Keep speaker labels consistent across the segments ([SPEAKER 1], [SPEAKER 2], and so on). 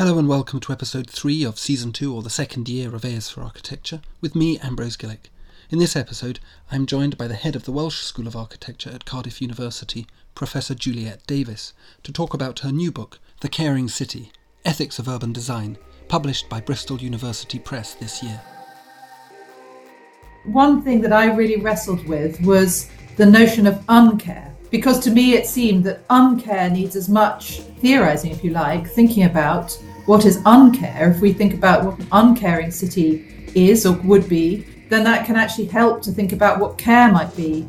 [SPEAKER 1] Hello and welcome to episode 3 of season 2 or the second year of A is for Architecture with me, Ambrose Gillick. In this episode, I'm joined by the head of the Welsh School of Architecture at Cardiff University, Professor Juliet Davis, to talk about her new book, The Caring City Ethics of Urban Design, published by Bristol University Press this year.
[SPEAKER 2] One thing that I really wrestled with was the notion of uncare because to me it seemed that uncare needs as much theorizing, if you like, thinking about what is uncare. If we think about what an uncaring city is or would be, then that can actually help to think about what care might be.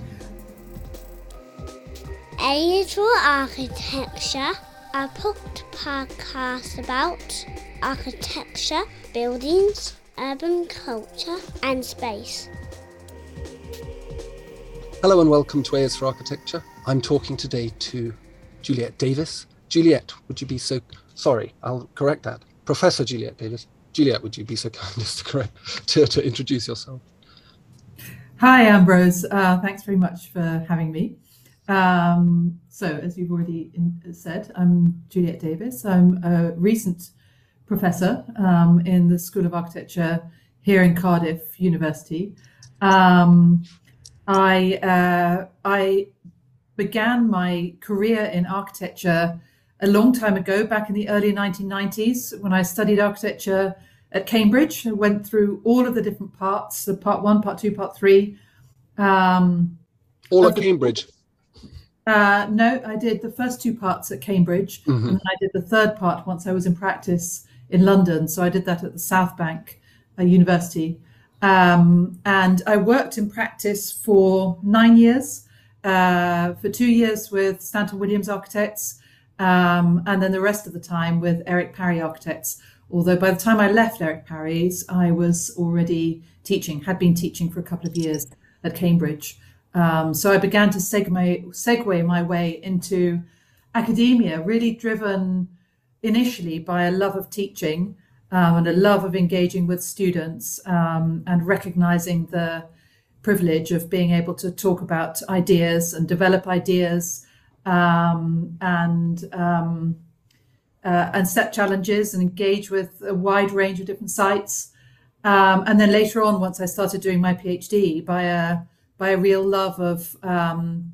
[SPEAKER 3] A is for Architecture, a podcast about architecture, buildings, urban culture, and space.
[SPEAKER 1] Hello and welcome to A is for Architecture. I'm talking today to Juliet Davis. Juliet, would you be so sorry? I'll correct that. Professor Juliet Davis. Juliet, would you be so kind as to correct to, to introduce yourself?
[SPEAKER 2] Hi, Ambrose. Uh, thanks very much for having me. Um, so, as you've already in, said, I'm Juliet Davis. I'm a recent professor um, in the School of Architecture here in Cardiff University. Um, I uh, I began my career in architecture a long time ago, back in the early 1990s, when I studied architecture at Cambridge. I went through all of the different parts: the part one, part two, part three. Um,
[SPEAKER 1] all at Cambridge.
[SPEAKER 2] Uh, no, I did the first two parts at Cambridge, mm-hmm. and I did the third part once I was in practice in London. So I did that at the South Bank uh, University. Um, and I worked in practice for nine years, uh, for two years with Stanton Williams Architects, um, and then the rest of the time with Eric Parry Architects. Although by the time I left Eric Parry's, I was already teaching, had been teaching for a couple of years at Cambridge. Um, so I began to segue, segue my way into academia, really driven initially by a love of teaching um, and a love of engaging with students um, and recognizing the privilege of being able to talk about ideas and develop ideas um, and um, uh, and set challenges and engage with a wide range of different sites. Um, and then later on, once I started doing my PhD, by a by a real love of um,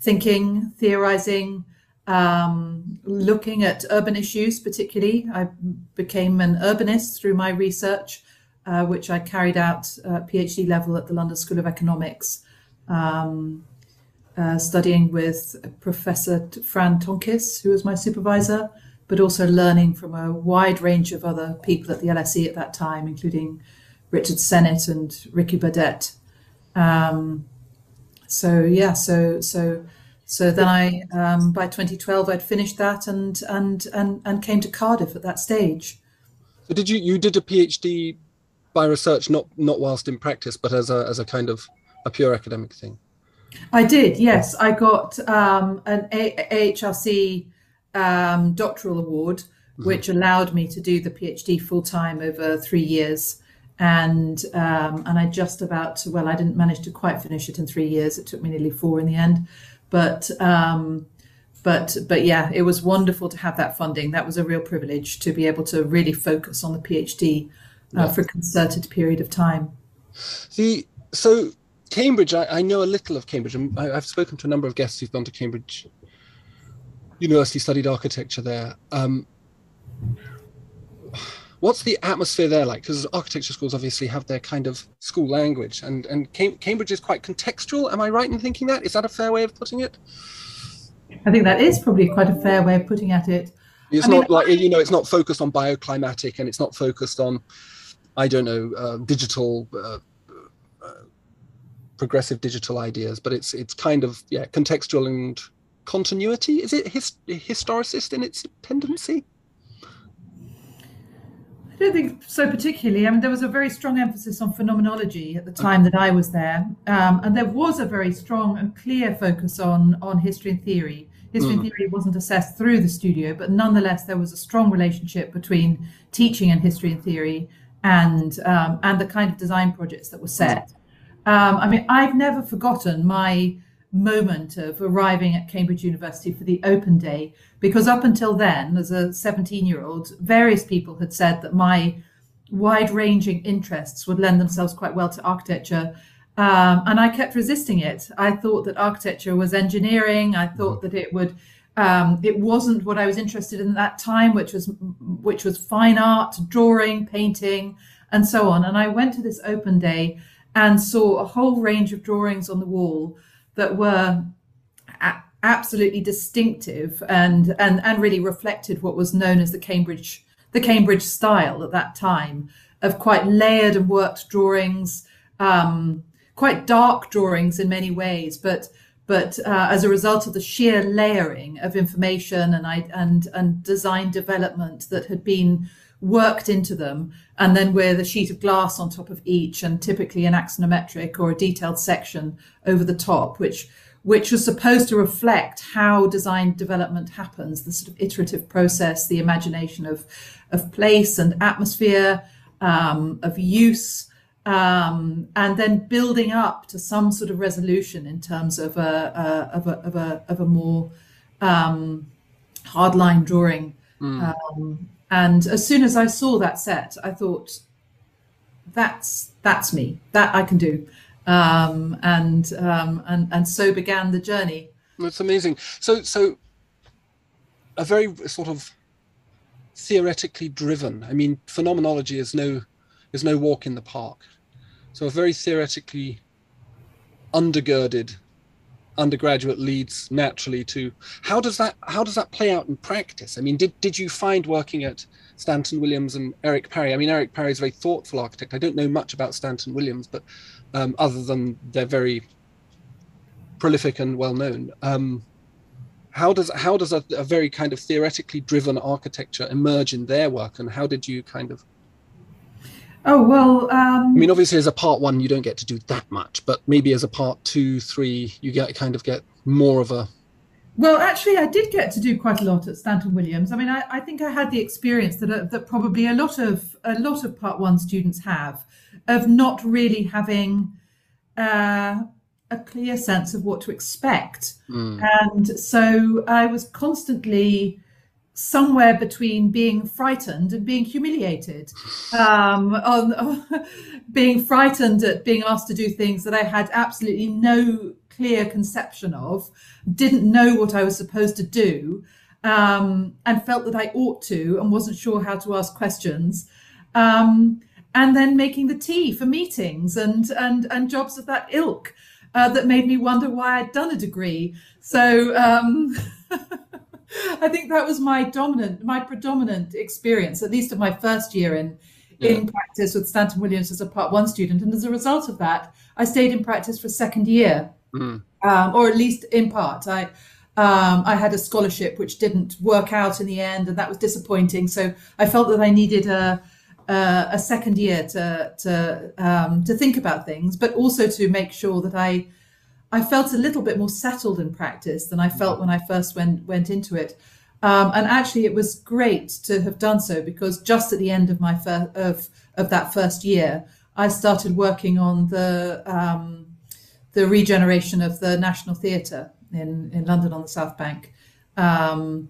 [SPEAKER 2] thinking, theorizing, um, looking at urban issues, particularly. I became an urbanist through my research, uh, which I carried out at PhD level at the London School of Economics, um, uh, studying with Professor Fran Tonkiss, who was my supervisor, but also learning from a wide range of other people at the LSE at that time, including Richard Sennett and Ricky Burdett. Um, so yeah, so so so then I, um, by 2012, I'd finished that and and and and came to Cardiff at that stage.
[SPEAKER 1] So did you you did a PhD by research, not not whilst in practice, but as a as a kind of a pure academic thing?
[SPEAKER 2] I did. Yes, I got um, an AHRC um, doctoral award, mm-hmm. which allowed me to do the PhD full time over three years and um, and I just about well I didn't manage to quite finish it in three years. It took me nearly four in the end, but um, but but yeah, it was wonderful to have that funding. That was a real privilege to be able to really focus on the PhD uh, yeah. for a concerted period of time.
[SPEAKER 1] See, so Cambridge, I, I know a little of Cambridge. I, have spoken to a number of guests who've gone to Cambridge University, studied architecture there. Um, what's the atmosphere there like? Because architecture schools obviously have their kind of school language, and and Cambridge is quite contextual. Am I right in thinking that? Is that a fair way of putting it?
[SPEAKER 2] I think that is probably quite a fair way of putting at it.
[SPEAKER 1] It's I not mean, like you know, it's not focused on bioclimatic, and it's not focused on, I don't know, uh, digital. Uh, uh, progressive digital ideas but it's it's kind of yeah contextual and continuity is it his, historicist in its tendency
[SPEAKER 2] I don't think so particularly. I mean, there was a very strong emphasis on phenomenology at the time that I was there, um, and there was a very strong and clear focus on on history and theory. History mm. and theory wasn't assessed through the studio, but nonetheless, there was a strong relationship between teaching and history and theory, and um, and the kind of design projects that were set. Um, I mean, I've never forgotten my moment of arriving at Cambridge University for the open day because up until then, as a 17 year old, various people had said that my wide ranging interests would lend themselves quite well to architecture. Um, and I kept resisting it. I thought that architecture was engineering. I thought that it would, um, it wasn't what I was interested in at that time, which was, which was fine art, drawing, painting, and so on. And I went to this open day and saw a whole range of drawings on the wall that were a- absolutely distinctive and, and, and really reflected what was known as the Cambridge the Cambridge style at that time of quite layered and worked drawings, um, quite dark drawings in many ways, but but uh, as a result of the sheer layering of information and and and design development that had been worked into them, and then with a sheet of glass on top of each, and typically an axonometric or a detailed section over the top, which which was supposed to reflect how design development happens, the sort of iterative process, the imagination of of place and atmosphere, um, of use, um, and then building up to some sort of resolution in terms of a, a of a of a of a more um, hardline drawing. Mm. And as soon as I saw that set, I thought, "That's that's me. That I can do." Um, and um, and and so began the journey.
[SPEAKER 1] That's amazing. So so a very sort of theoretically driven. I mean, phenomenology is no is no walk in the park. So a very theoretically undergirded undergraduate leads naturally to how does that how does that play out in practice? I mean, did did you find working at Stanton Williams and Eric Parry? I mean, Eric Parry is a very thoughtful architect. I don't know much about Stanton Williams, but um, other than they're very prolific and well known. Um, how does how does a, a, very kind of theoretically driven architecture emerge in their work, and how did you kind of?
[SPEAKER 2] Oh well. Um,
[SPEAKER 1] I mean, obviously, as a part one, you don't get to do that much, but maybe as a part two, three, you get kind of get more of a.
[SPEAKER 2] Well, actually, I did get to do quite a lot at Stanton Williams. I mean, I, I think I had the experience that uh, that probably a lot of a lot of part one students have of not really having. Uh, a clear sense of what to expect. Mm. And so I was constantly somewhere between being frightened and being humiliated, um, on, being frightened at being asked to do things that I had absolutely no clear conception of, didn't know what I was supposed to do, um, and felt that I ought to and wasn't sure how to ask questions. Um, and then making the tea for meetings and and and jobs of that ilk uh, that made me wonder why I'd done a degree. So um, I think that was my dominant, my predominant experience, at least of my first year in yeah. in practice with Stanton Williams as a part one student. And as a result of that, I stayed in practice for a second year, mm. um, or at least in part. I um, I had a scholarship which didn't work out in the end, and that was disappointing. So I felt that I needed a uh, a second year to to um, to think about things, but also to make sure that I I felt a little bit more settled in practice than I felt when I first went went into it. Um, and actually, it was great to have done so because just at the end of my fir- of of that first year, I started working on the um, the regeneration of the National Theatre in in London on the South Bank. Um,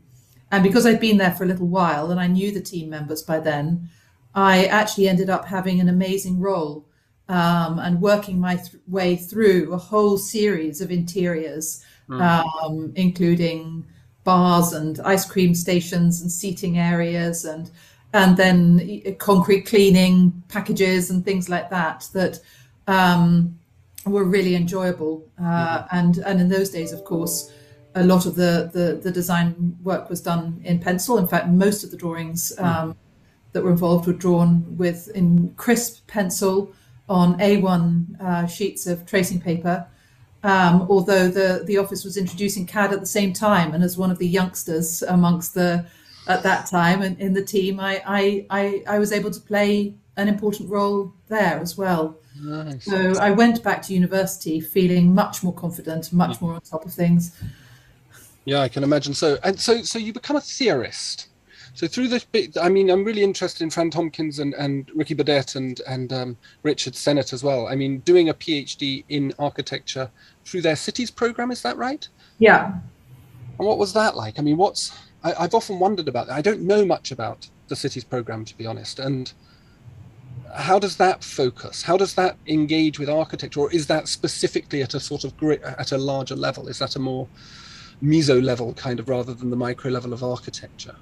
[SPEAKER 2] and because I'd been there for a little while and I knew the team members by then, I actually ended up having an amazing role um, and working my th- way through a whole series of interiors, mm. um, including bars and ice cream stations and seating areas and and then concrete cleaning packages and things like that that um, were really enjoyable. Uh, mm. And and in those days, of course, a lot of the, the, the design work was done in pencil. In fact, most of the drawings. Mm that were involved were drawn with in crisp pencil on A1 uh, sheets of tracing paper. Um, although the the office was introducing CAD at the same time, and as one of the youngsters amongst the at that time and in the team, I, I I I was able to play an important role there as well. Nice. So I went back to university feeling much more confident, much more on top of things.
[SPEAKER 1] Yeah, I can imagine. So and so so you become a theorist So through this bit, I mean, I'm really interested in Fran Tonkiss and, and Ricky Burdett and and um, Richard Sennett as well. I mean, doing a PhD in architecture through their cities program, is that right?
[SPEAKER 2] Yeah.
[SPEAKER 1] And what was that like? I mean, what's I, have often wondered about that. I don't know much about the cities program, to be honest. And how does that focus? How does that engage with architecture, or is that specifically at a sort of at a larger level? Is that a more meso level kind of rather than the micro level of architecture?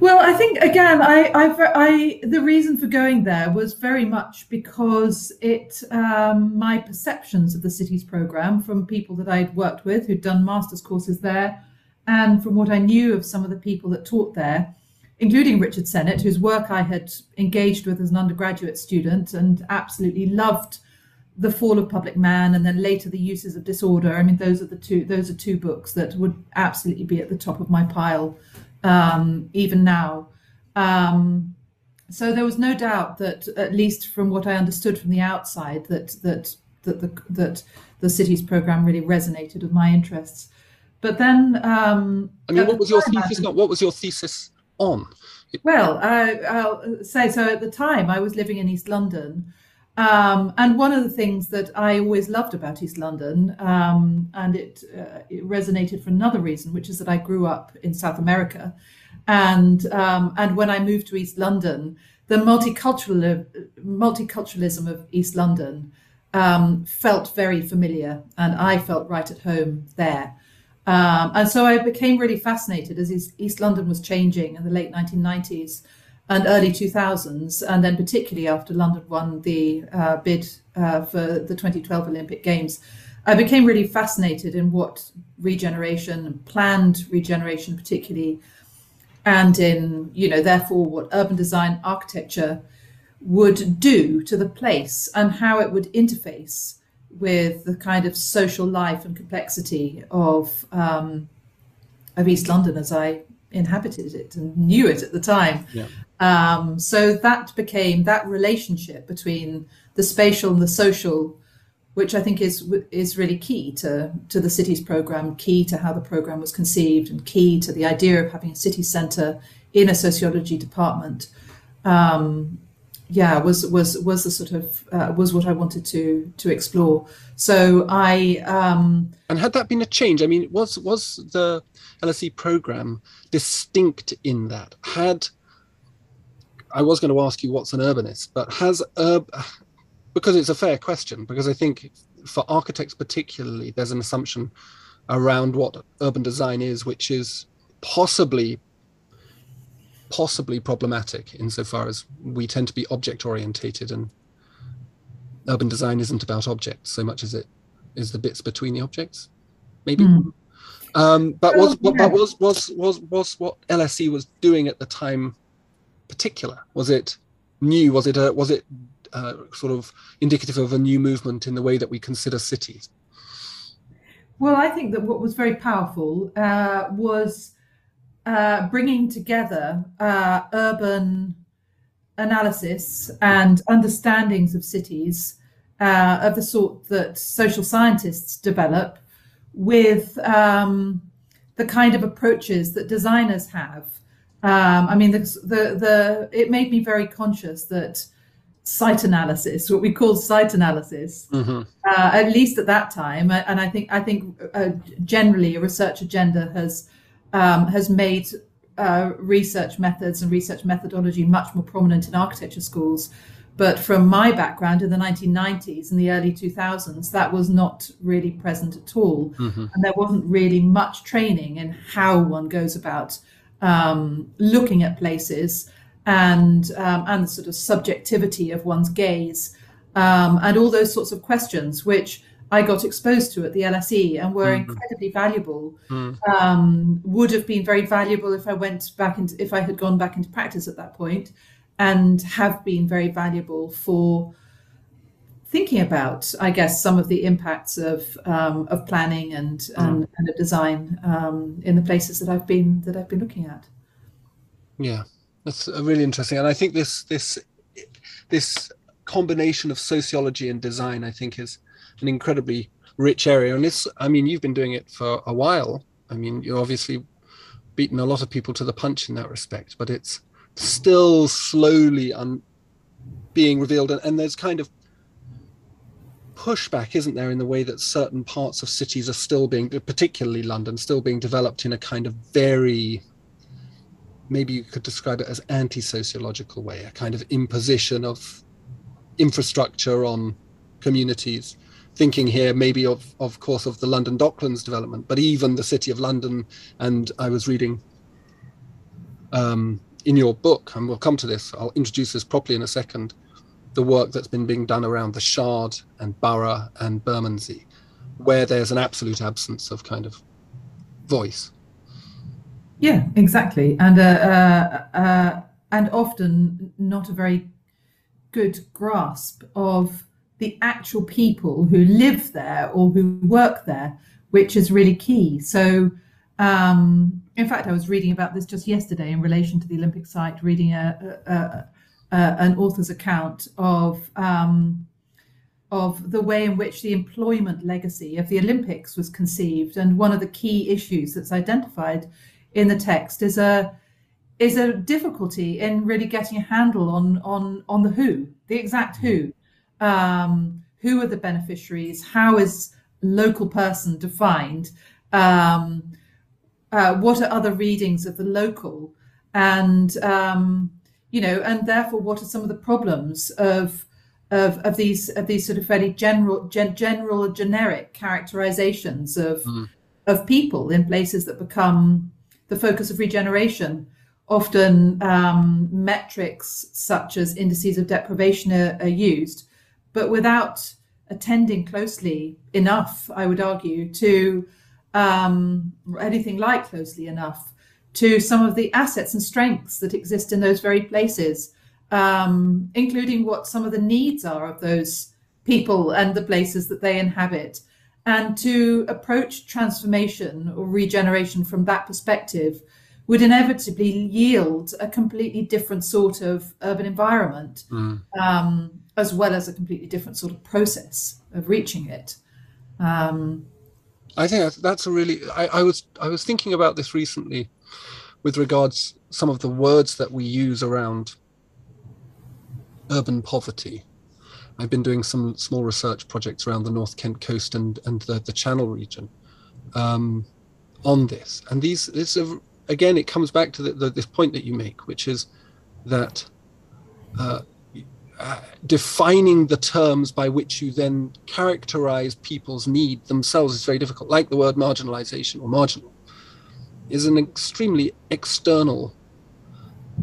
[SPEAKER 2] Well, I think again, I, I, I, the reason for going there was very much because it, um, my perceptions of the cities program from people that I'd worked with who'd done master's courses there, and from what I knew of some of the people that taught there, including Richard Sennett, whose work I had engaged with as an undergraduate student and absolutely loved the fall of public man and then later the uses of disorder. I mean those are the two those are two books that would absolutely be at the top of my pile um, even now. Um, so there was no doubt that, at least from what I understood from the outside, that that that the that the cities program really resonated with my interests. But then, um,
[SPEAKER 1] I mean, what was your thesis? Not what was your thesis on?
[SPEAKER 2] Well, I, will say so. At the time, I was living in East London, um, and one of the things that I always loved about East London, um, and it, uh, it, resonated for another reason, which is that I grew up in South America, and um, and when I moved to East London, the multicultural multiculturalism of East London um, felt very familiar, and I felt right at home there. Um, and so I became really fascinated as East, East London was changing in the late 1990s and early 2000s, and then particularly after London won the uh, bid uh, for the 2012 Olympic Games, I became really fascinated in what regeneration planned regeneration, particularly, and in you know therefore what urban design architecture would do to the place and how it would interface with the kind of social life and complexity of um, of East London as I inhabited it and knew it at the time. Yeah. Um, so that became that relationship between the spatial and the social, which I think is is really key to to the city's program, key to how the program was conceived, and key to the idea of having a city centre in a sociology department. Um, yeah, was was was the sort of uh, was what I wanted to to explore. So I um,
[SPEAKER 1] and had that been a change? I mean, was was the LSE program distinct in that? Had I was going to ask you what's an urbanist, but has urb because it's a fair question because I think for architects particularly there's an assumption around what urban design is, which is possibly possibly problematic insofar as we tend to be object orientated and urban design isn't about objects so much as it is the bits between the objects maybe mm. um, but was, yeah. but was was was was what LSE was doing at the time particular was it new was it a, was it uh, sort of indicative of a new movement in the way that we consider cities
[SPEAKER 2] well i think that what was very powerful uh, was uh, bringing together uh, urban analysis and understandings of cities uh, of the sort that social scientists develop with um, the kind of approaches that designers have. Um, I mean, the, the, the it made me very conscious that site analysis, what we call site analysis, mm-hmm. uh, at least at that time, and I think I think uh, generally a research agenda has um, has made uh, research methods and research methodology much more prominent in architecture schools. But from my background in the 1990s and the early 2000s, that was not really present at all. Mm-hmm. And there wasn't really much training in how one goes about um, looking at places and, um, and the sort of subjectivity of one's gaze um, and all those sorts of questions, which I got exposed to at the LSE and were mm. incredibly valuable. Mm. Um, would have been very valuable if I went back into if I had gone back into practice at that point, and have been very valuable for thinking about, I guess, some of the impacts of um, of planning and mm. and, and of design um, in the places that I've been that I've been looking at.
[SPEAKER 1] Yeah, that's really interesting, and I think this this this combination of sociology and design, I think, is an incredibly rich area. And it's, I mean, you've been doing it for a while. I mean, you're obviously beaten a lot of people to the punch in that respect, but it's still slowly un- being revealed. And, and there's kind of pushback, isn't there, in the way that certain parts of cities are still being, particularly London, still being developed in a kind of very, maybe you could describe it as anti sociological way, a kind of imposition of infrastructure on communities. Thinking here, maybe of, of course, of the London Docklands development, but even the City of London. And I was reading um, in your book, and we'll come to this, I'll introduce this properly in a second, the work that's been being done around the Shard and Borough and Bermondsey, where there's an absolute absence of kind of voice.
[SPEAKER 2] Yeah, exactly, and uh, uh, uh, and often not a very good grasp of the actual people who live there or who work there, which is really key. So, um, in fact, I was reading about this just yesterday in relation to the Olympic site, reading a, a, uh, an author's account of um, of the way in which the employment legacy of the Olympics was conceived, and one of the key issues that's identified in the text is a is a difficulty in really getting a handle on on on the who, the exact who, um, who are the beneficiaries, how is local person defined, um, uh, what are other readings of the local, and um, you know, and therefore, what are some of the problems of of, of these of these sort of fairly general gen, general generic characterizations of mm. of people in places that become the focus of regeneration. Often um, metrics such as indices of deprivation are, are used, but without attending closely enough, I would argue, to um, anything like closely enough to some of the assets and strengths that exist in those very places, um, including what some of the needs are of those people and the places that they inhabit. And to approach transformation or regeneration from that perspective would inevitably yield a completely different sort of urban environment, mm. um, as well as a completely different sort of process of reaching it. Um,
[SPEAKER 1] I think that's, that's a really. I, I was I was thinking about this recently with regards some of the words that we use around urban poverty. I've been doing some small research projects around the North Kent coast and and the, the Channel region um, on this. And these this again it comes back to the, the, this point that you make, which is that uh, uh, defining the terms by which you then characterize people's need themselves is very difficult, like the word marginalization or marginal is an extremely external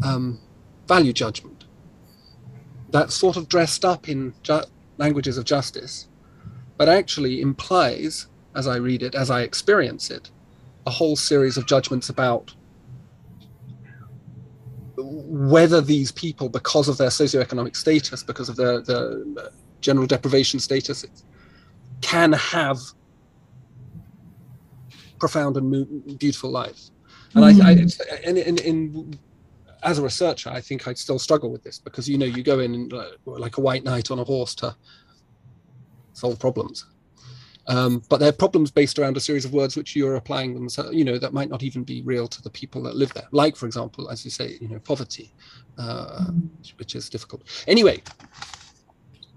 [SPEAKER 1] um, value judgment that's sort of dressed up in ju- languages of justice, but actually implies, as I read it, as I experience it, a whole series of judgments about whether these people, because of their socioeconomic status, because of their, their general deprivation status, can have profound and beautiful life. And mm. I, I mm. in, in, as a researcher, I think I'd still struggle with this because you know you go in and, like a white knight on a horse to solve problems. Um, but they're problems based around a series of words which you're applying them, so, you know, that might not even be real to the people that live there. Like, for example, as you say, you know, poverty, uh, mm. which is difficult. Anyway,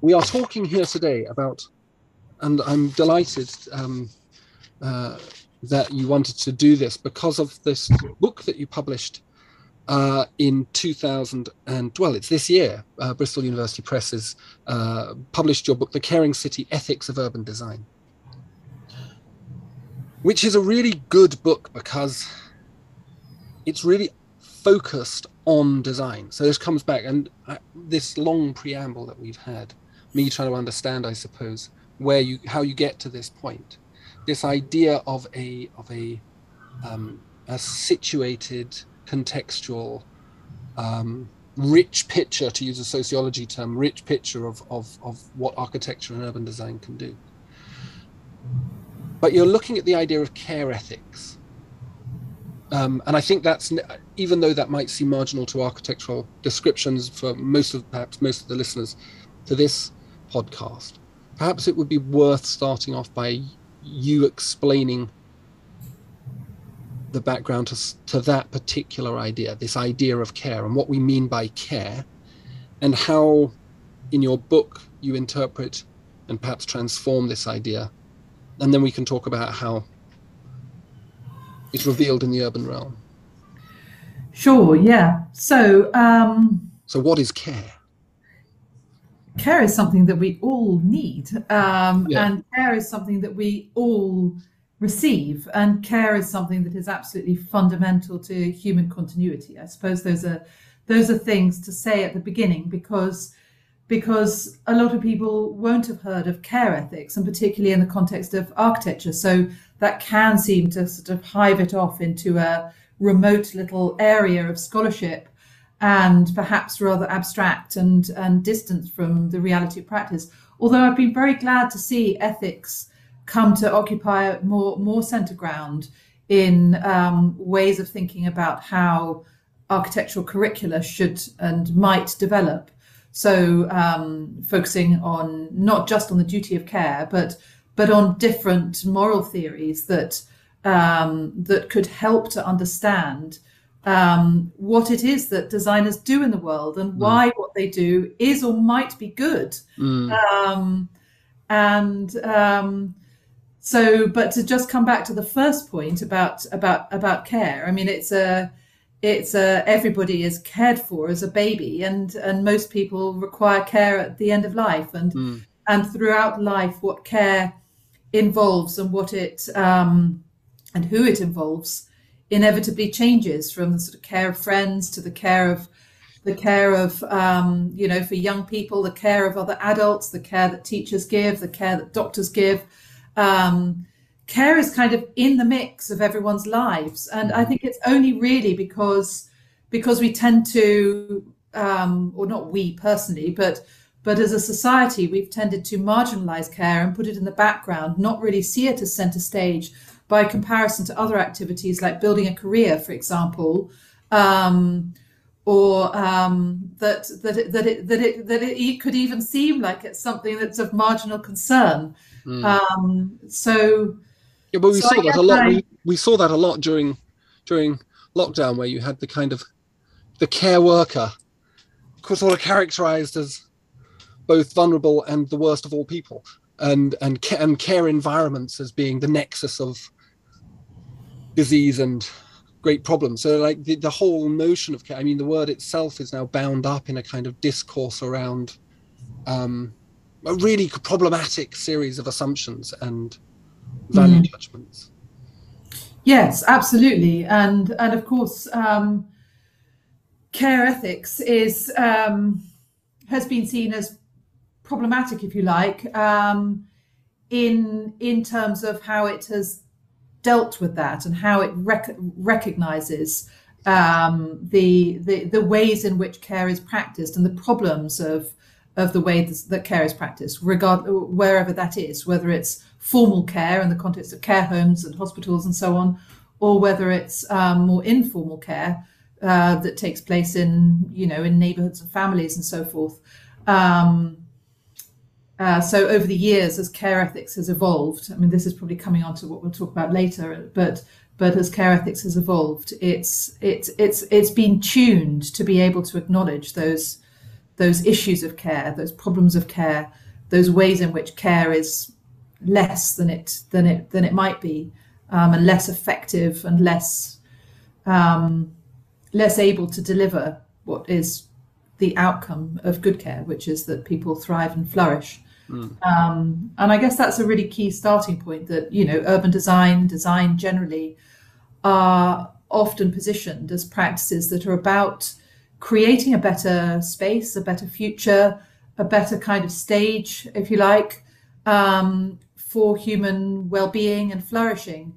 [SPEAKER 1] we are talking here today about, and I'm delighted um, uh, that you wanted to do this because of this book that you published uh, in 2000 and well it's this year uh, bristol university press has uh, published your book the caring city ethics of urban design which is a really good book because it's really focused on design. So this comes back and uh, this long preamble that we've had me trying to understand i suppose where you how you get to this point this idea of a of a um, a situated contextual um, rich picture to use a sociology term rich picture of, of of what architecture and urban design can do. But you're looking at the idea of care ethics. Um, and I think that's even though that might seem marginal to architectural descriptions for most of perhaps most of the listeners to this podcast, perhaps it would be worth starting off by you explaining the background to, to that particular idea, this idea of care and what we mean by care, and how in your book you interpret and perhaps transform this idea. And then we can talk about how it's revealed in the urban realm.
[SPEAKER 2] Sure, yeah. So, um,
[SPEAKER 1] so what is care?
[SPEAKER 2] Care is something that we all need, um, yeah. and care is something that we all receive, and care is something that is absolutely fundamental to human continuity. I suppose those are those are things to say at the beginning because because a lot of people won't have heard of care ethics, and particularly in the context of architecture. So that can seem to sort of hive it off into a remote little area of scholarship and perhaps rather abstract and, and distant from the reality of practice. Although I've been very glad to see ethics come to occupy more, more centre ground in um, ways of thinking about how architectural curricula should and might develop. So um, focusing on not just on the duty of care, but but on different moral theories that um, that could help to understand um, what it is that designers do in the world and mm. why what they do is or might be good. Mm. Um, and um, so, but to just come back to the first point about about about care, I mean, it's a it's a everybody is cared for as a baby, and and most people require care at the end of life, and mm. and throughout life, what care involves and what it um, and who it involves inevitably changes from the sort of care of friends to the care of the care of um, you know for young people the care of other adults the care that teachers give the care that doctors give. Um, care is kind of in the mix of everyone's lives. And i think it's only really because because we tend to um, or not we personally but but as a society we've tended to marginalize care and put it in the background not really see it as center stage by comparison to other activities like building a career, for example, um, or um, that that it, that it that it that it could even seem like it's something that's of marginal concern. Mm. Um, so,
[SPEAKER 1] yeah, but we so saw that a lot. I, we, we saw that a lot during during lockdown, where you had the kind of the care worker, of course, sort of characterized as both vulnerable and the worst of all people, and and and care environments as being the nexus of disease and great problems. So, like the, the whole notion of care, I mean, the word itself is now bound up in a kind of discourse around um, a really problematic series of assumptions and value mm. judgments.
[SPEAKER 2] Yes, absolutely, and and of course, um, care ethics is um, has been seen as problematic, if you like, um, in in terms of how it has dealt with that and how it rec- recognizes um, the, the, the ways in which care is practiced and the problems of of the way that care is practiced, regard wherever that is, whether it's formal care in the context of care homes and hospitals and so on, or whether it's um, more informal care uh, that takes place in you know in neighborhoods and families and so forth. Um, uh, so over the years, as care ethics has evolved, I mean, this is probably coming on to what we'll talk about later, but but as care ethics has evolved, it's it's it's it's been tuned to be able to acknowledge those those issues of care, those problems of care, those ways in which care is less than it than it than it might be, um, and less effective and less um, less able to deliver what is the outcome of good care, which is that people thrive and flourish. Mm. Um, and I guess that's a really key starting point that, you know, urban design, design generally are often positioned as practices that are about creating a better space, a better future, a better kind of stage, if you like, um, for human well being and flourishing.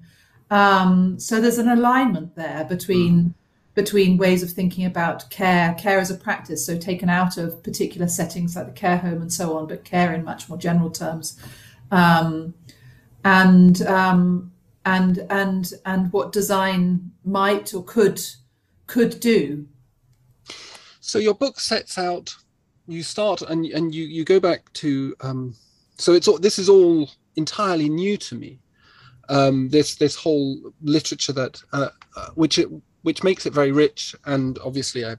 [SPEAKER 2] Um, so there's an alignment there between. Between ways of thinking about care, care as a practice, so taken out of particular settings like the care home and so on, but care in much more general terms, um, and um, and and and what design might or could could do.
[SPEAKER 1] So your book sets out. You start and and you you go back to. Um, so it's all this is all entirely new to me. um, this this whole literature that uh, uh, which it, which makes it very rich and obviously uh,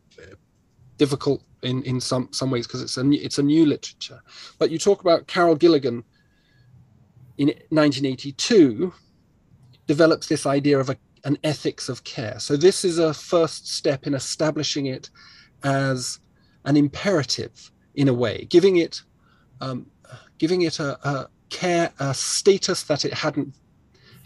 [SPEAKER 1] difficult in in some some ways because it's a new, it's a new literature. But you talk about Carol Gilligan in 1982 develops this idea of a, an ethics of care. So this is a first step in establishing it as an imperative in a way, giving it um, giving it a, a care a status that it hadn't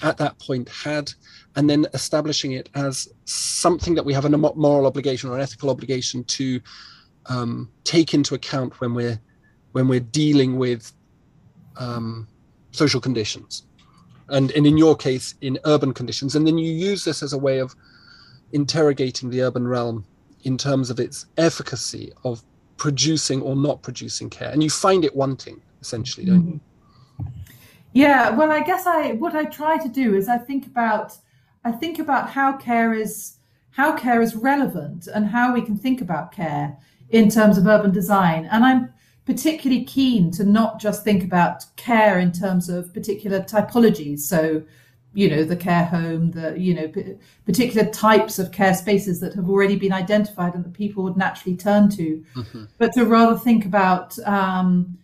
[SPEAKER 1] at that point had and then establishing it as something that we have a moral obligation or an ethical obligation to um, take into account when we're when we're dealing with um, social conditions. And, and in your case in urban conditions. And then you use this as a way of interrogating the urban realm in terms of its efficacy of producing or not producing care. And you find it wanting essentially don't you
[SPEAKER 2] yeah well i guess i what i try to do is i think about i think about how care is how care is relevant and how we can think about care in terms of urban design and i'm particularly keen to not just think about care in terms of particular typologies. So, you know, the care home, the, you know, p- particular types of care spaces that have already been identified and that people would naturally turn to, mm-hmm. but to rather think about um,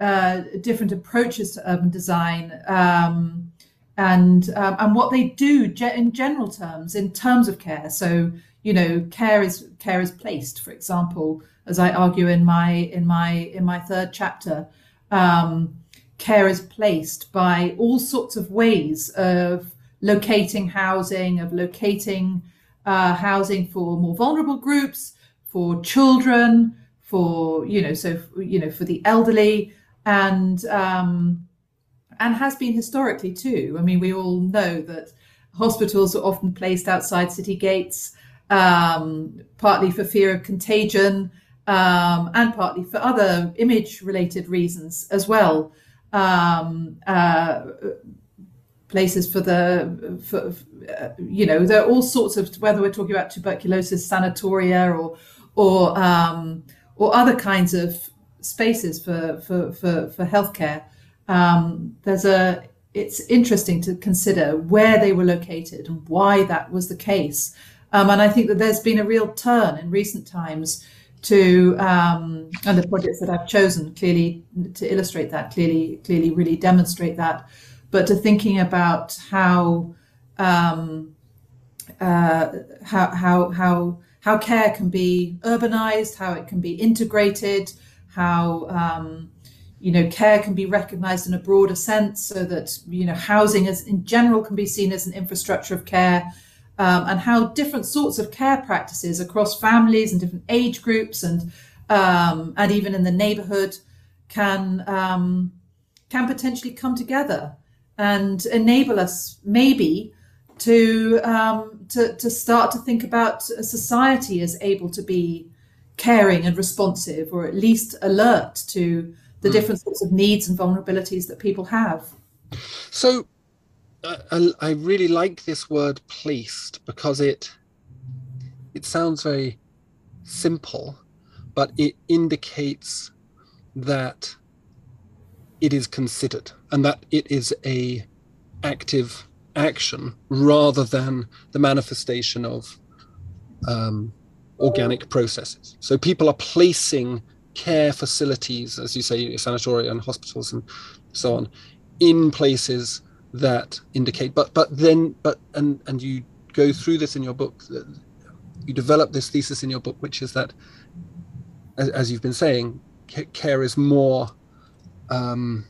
[SPEAKER 2] uh, different approaches to urban design. Um, and um, and what they do ge- in general terms, in terms of care. So you know, care is care is placed, for example, as I argue in my in my in my third chapter, um, care is placed by all sorts of ways of locating housing, of locating uh, housing for more vulnerable groups, for children, for you know, so you know, for the elderly, and um, and has been historically too. I mean, we all know that hospitals are often placed outside city gates, um, partly for fear of contagion um, and partly for other image related reasons as well. Um, uh, places for the, for, uh, you know, there are all sorts of, whether we're talking about tuberculosis sanatoria or, or, um, or other kinds of spaces for, for, for, for healthcare. Um, there's a, it's interesting to consider where they were located and why that was the case. Um, and I think that there's been a real turn in recent times to um, and the projects that I've chosen clearly to illustrate that clearly clearly really demonstrate that, but to thinking about how um, uh, how how how how care can be urbanized, how it can be integrated, how um, you know care can be recognized in a broader sense, so that you know housing as in general can be seen as an infrastructure of care um, and how different sorts of care practices across families and different age groups and um, and even in the neighborhood can um, can potentially come together and enable us maybe to um, to to start to think about a society as able to be caring and responsive or at least alert to the mm. different sorts of needs and vulnerabilities that people have
[SPEAKER 1] so I, I really like this word placed because it it sounds very simple, but it indicates that it is considered and that it is a active action rather than the manifestation of um, organic processes. So people are placing care facilities, as you say, sanatoria and hospitals and so on, in places that indicate but but then but and and you go through this in your book you develop this thesis in your book which is that as, as you've been saying care is more um,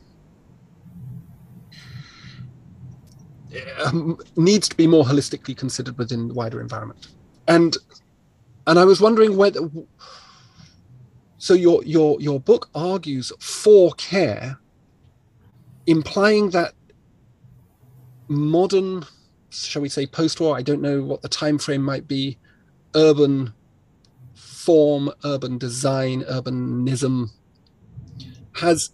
[SPEAKER 1] um, needs to be more holistically considered within the wider environment and and i was wondering whether so your your your book argues for care implying that modern, shall we say, post-war, I don't know what the time frame might be, urban form, urban design, urbanism has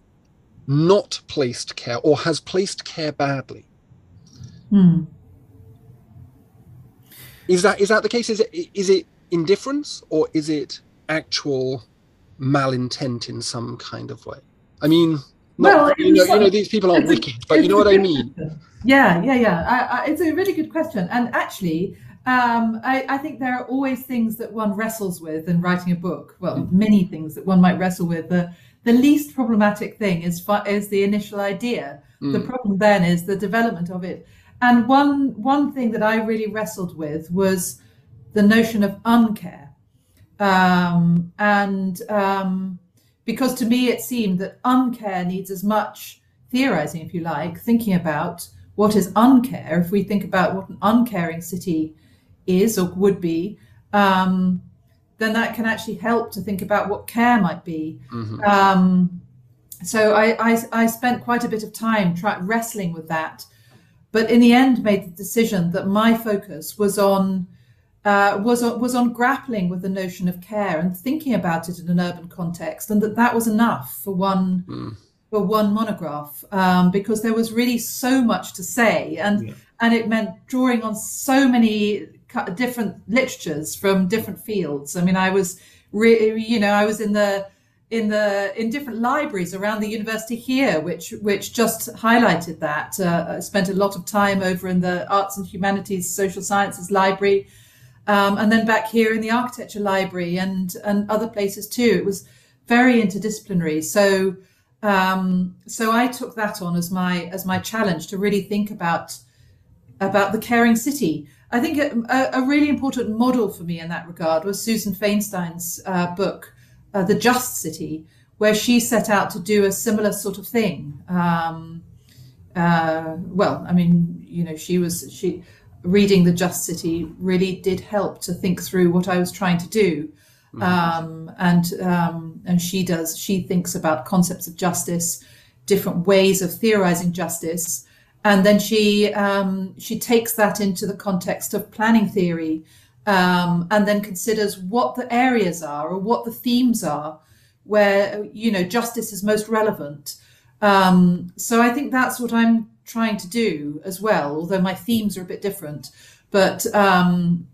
[SPEAKER 1] not placed care or has placed care badly.
[SPEAKER 2] Hmm.
[SPEAKER 1] Is that is that the case? Is it is it indifference or is it actual malintent in some kind of way? I mean, Not, well, you know, you know, these people aren't wicked, but you know what I mean.
[SPEAKER 2] Yeah, yeah, yeah. I, I, it's a really good question, and actually, um, I, I, think there are always things that one wrestles with in writing a book. Well, mm. many things that one might wrestle with. The, the least problematic thing is is the initial idea. Mm. The problem then is the development of it. And one one thing that I really wrestled with was the notion of uncare, um, and um, because to me it seemed that uncare needs as much theorizing, if you like, thinking about what is uncare. If we think about what an uncaring city is or would be, um, then that can actually help to think about what care might be. Mm-hmm. Um, so I, I, I, spent quite a bit of time try, wrestling with that, but in the end made the decision that my focus was on uh, was on, was on grappling with the notion of care and thinking about it in an urban context, and that that was enough for one. Mm. For one monograph, um, because there was really so much to say, and yeah. and it meant drawing on so many different literatures from different fields. I mean, I was, re- you know, I was in the in the in different libraries around the university here, which which just highlighted that. Uh, I spent a lot of time over in the arts and humanities, social sciences library, um, and then back here in the architecture library and and other places too. It was very interdisciplinary. So um, so I took that on as my as my challenge to really think about about the caring city. I think a, a, really important model for me in that regard was Susan Fainstein's uh, book, uh, The Just City, where she set out to do a similar sort of thing. Um, uh, well, I mean, you know, she was she reading The Just City really did help to think through what I was trying to do. Mm-hmm. Um, and um, and she does she thinks about concepts of justice, different ways of theorizing justice and then she um, she takes that into the context of planning theory um, and then considers what the areas are or what the themes are where you know justice is most relevant um, so i think that's what i'm trying to do as well although my themes are a bit different but um,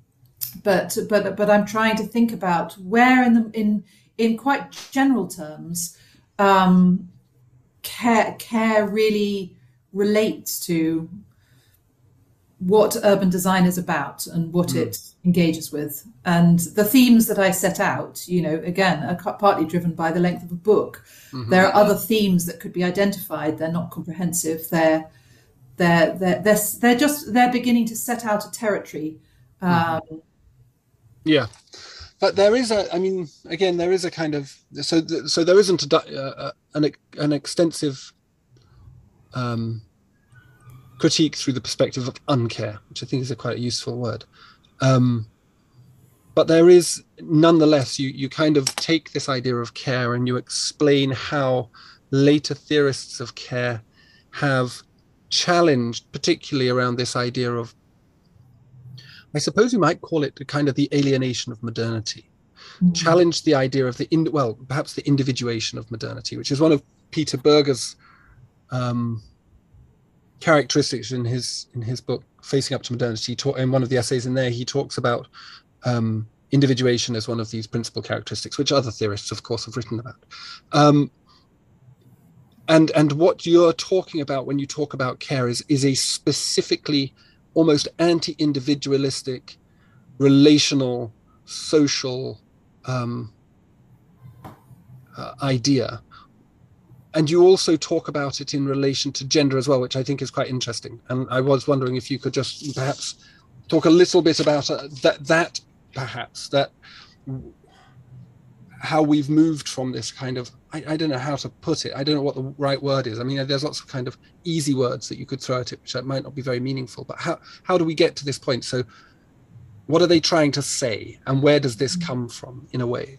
[SPEAKER 2] but but but i'm trying to think about where in the in in quite general terms um, care care really relates to what urban design is about and what mm. it engages with. And the themes that I set out, you know, again, are partly driven by the length of a book. Mm-hmm. There are other themes that could be identified. They're not comprehensive. They're they're they're they're, they're just they're beginning to set out a territory. Mm-hmm. Um.
[SPEAKER 1] Yeah. But there is a, I mean, again, there is a kind of so so there isn't a, uh, an an extensive um, critique through the perspective of uncare, which I think is a quite a useful word. Um, but there is nonetheless you you kind of take this idea of care and you explain how later theorists of care have challenged particularly around this idea of i suppose you might call it the kind of the alienation of modernity. Mm-hmm. challenged the idea of the in, well perhaps the individuation of modernity which is one of peter berger's um, characteristics in his in his book facing up to modernity. Talk, in one of the essays in there he talks about um, individuation as one of these principal characteristics which other theorists of course have written about. Um, and and what you're talking about when you talk about care is is a specifically almost anti-individualistic relational social um, uh, idea and you also talk about it in relation to gender as well, which I think is quite interesting. And I was wondering if you could just perhaps talk a little bit about uh, that, that perhaps that how we've moved from this kind of I, I, don't know how to put it. I don't know what the right word is. I mean, there's lots of kind of easy words that you could throw at it, which might not be very meaningful. But how how do we get to this point? So, what are they trying to say, and where does this come from, in a way?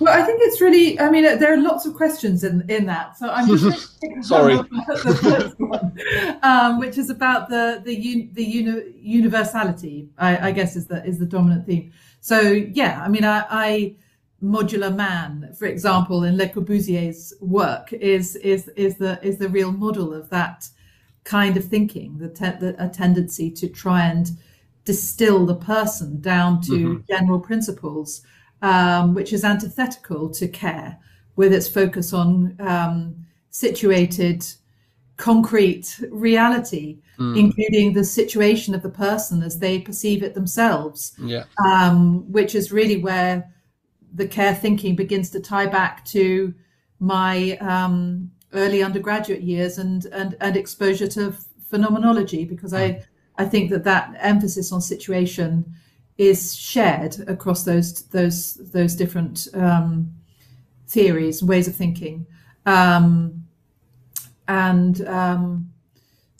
[SPEAKER 2] Well, I think it's really. I mean, there are lots of questions in in that. So I'm just
[SPEAKER 1] sorry.
[SPEAKER 2] the first one, um, which is about the the un, the uni, universality. I, I, guess is the is the dominant theme. So yeah, I mean, I, I Modulor man, for example, in Le Corbusier's work, is is is the is the real model of that kind of thinking. The, te- the a tendency to try and distill the person down to mm-hmm. general principles um, which is antithetical to care, with its focus on um, situated, concrete reality,
[SPEAKER 1] Mm.
[SPEAKER 2] including the situation of the person as they perceive it themselves,
[SPEAKER 1] Yeah.
[SPEAKER 2] um, which is really where the care thinking begins to tie back to my um, early undergraduate years and, and, and exposure to phenomenology, because I, I think that that emphasis on situation is shared across those those those different um, theories and ways of thinking. Um, and um,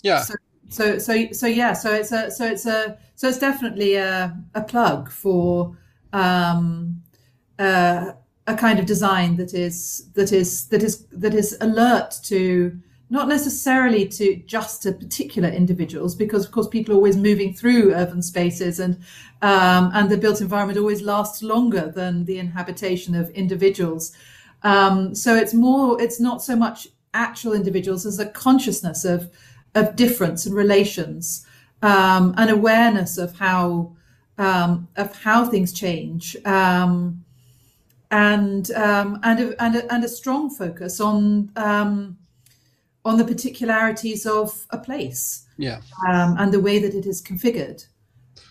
[SPEAKER 1] Yeah.
[SPEAKER 2] so, so so so yeah so it's a so it's a so it's definitely a, a plug for um, uh, a kind of design that is that is that is that is alert to not necessarily to just to particular individuals because of course people are always moving through urban spaces and um, and the built environment always lasts longer than the inhabitation of individuals. Um, so it's more it's not so much actual individuals as a consciousness of of difference and relations um, an awareness of how um, of how things change. Um, and um, and a, and a, and a strong focus on um, on the particularities of a place
[SPEAKER 1] Yeah.
[SPEAKER 2] um, and the way that it is configured,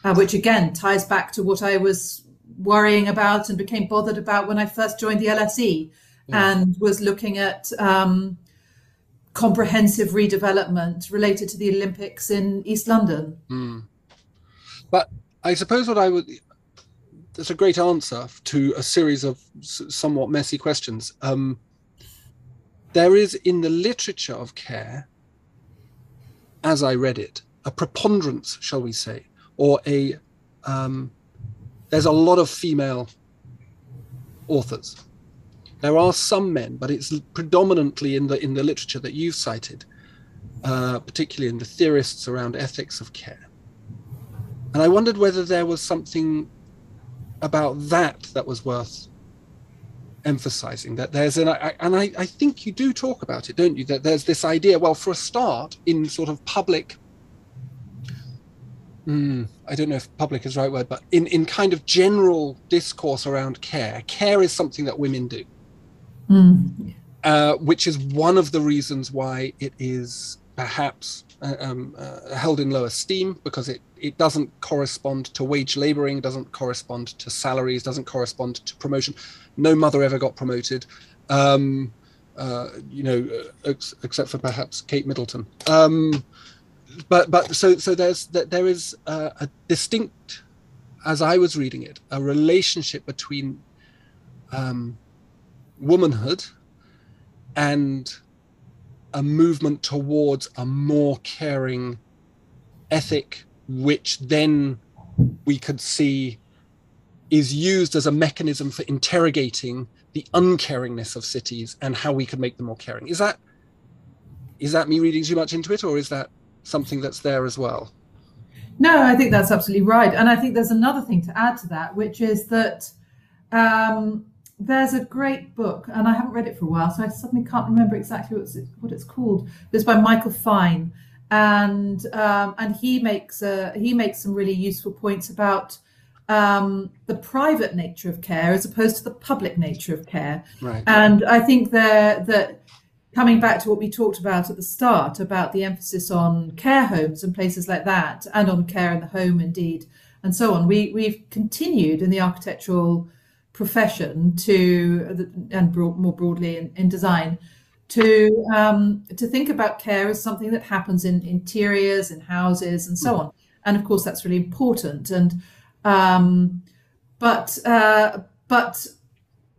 [SPEAKER 2] uh, which again ties back to what I was worrying about and became bothered about when I first joined the LSE
[SPEAKER 1] Yeah.
[SPEAKER 2] and was looking at um, comprehensive redevelopment related to the Olympics in East London.
[SPEAKER 1] Mm. But I suppose what I would that's a great answer to a series of somewhat messy questions. Um, there is in the literature of care, as I read it, a preponderance, shall we say, or a um, there's a lot of female authors. There are some men, but it's predominantly in the in the literature that you've cited, uh, particularly in the theorists around ethics of care. And I wondered whether there was something about that that was worth emphasizing. That there's an, I, and I, I think you do talk about it, don't you? That there's this idea. Well, for a start, in sort of public. Mm, I don't know if public is the right word, but in, in kind of general discourse around care, care is something that women do uh, which is one of the reasons why it is perhaps um, uh, held in low esteem because it, it doesn't correspond to wage laboring, doesn't correspond to salaries, doesn't correspond to promotion. No mother ever got promoted, um, uh, you know, uh, ex- except for perhaps Kate Middleton. Um, but but so so there's that there is uh, a distinct, as I was reading it, a relationship between um, womanhood and a movement towards a more caring ethic, which then we could see is used as a mechanism for interrogating the uncaringness of cities and how we could make them more caring. Is that is that me reading too much into it, or is that something that's there as well?
[SPEAKER 2] No, I think that's absolutely right. And I think there's another thing to add to that, which is that um, there's a great book, and I haven't read it for a while, so I suddenly can't remember exactly what it's, what it's called. It's by Michael Fine, and um, and he makes a, he makes some really useful points about um, the private nature of care as opposed to the public nature of care.
[SPEAKER 1] Right.
[SPEAKER 2] And I think that that coming back to what we talked about at the start about the emphasis on care homes and places like that, and on care in the home, indeed, and so on. We we've continued in the architectural profession to, and broad, more broadly in, in design, to um, to think about care as something that happens in interiors, in houses, and so on. And of course, that's really important. And um, but uh, but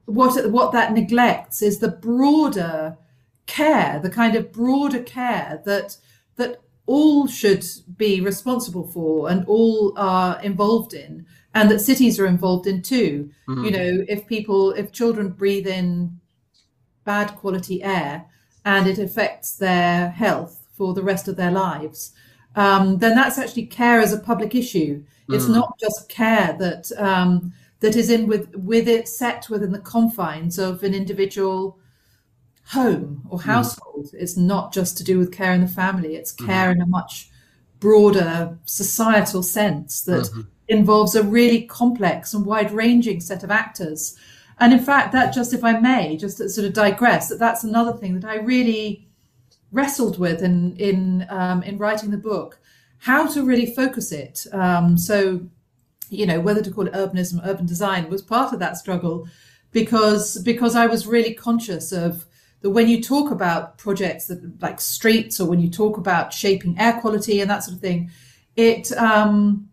[SPEAKER 2] what what that neglects is the broader care, the kind of broader care that that all should be responsible for and all are involved in, and that cities are involved in too.
[SPEAKER 1] Mhm.
[SPEAKER 2] You know, if people, if children breathe in bad quality air and it affects their health for the rest of their lives, um, then that's actually care as a public issue. It's
[SPEAKER 1] Mm.
[SPEAKER 2] not just care that um, that is in with with it set within the confines of an individual home or household. It's not just to do with care in the family. It's care in a much broader societal sense that
[SPEAKER 1] Mhm.
[SPEAKER 2] Involves a really complex and wide ranging set of actors. And in fact, that just, if I may, just to sort of digress, that that's another thing that I really wrestled with in in um, in writing the book, how to really focus it. Um, so, you know, whether to call it urbanism, urban design was part of that struggle, because because I was really conscious of that when you talk about projects that like streets or when you talk about shaping air quality and that sort of thing, it um,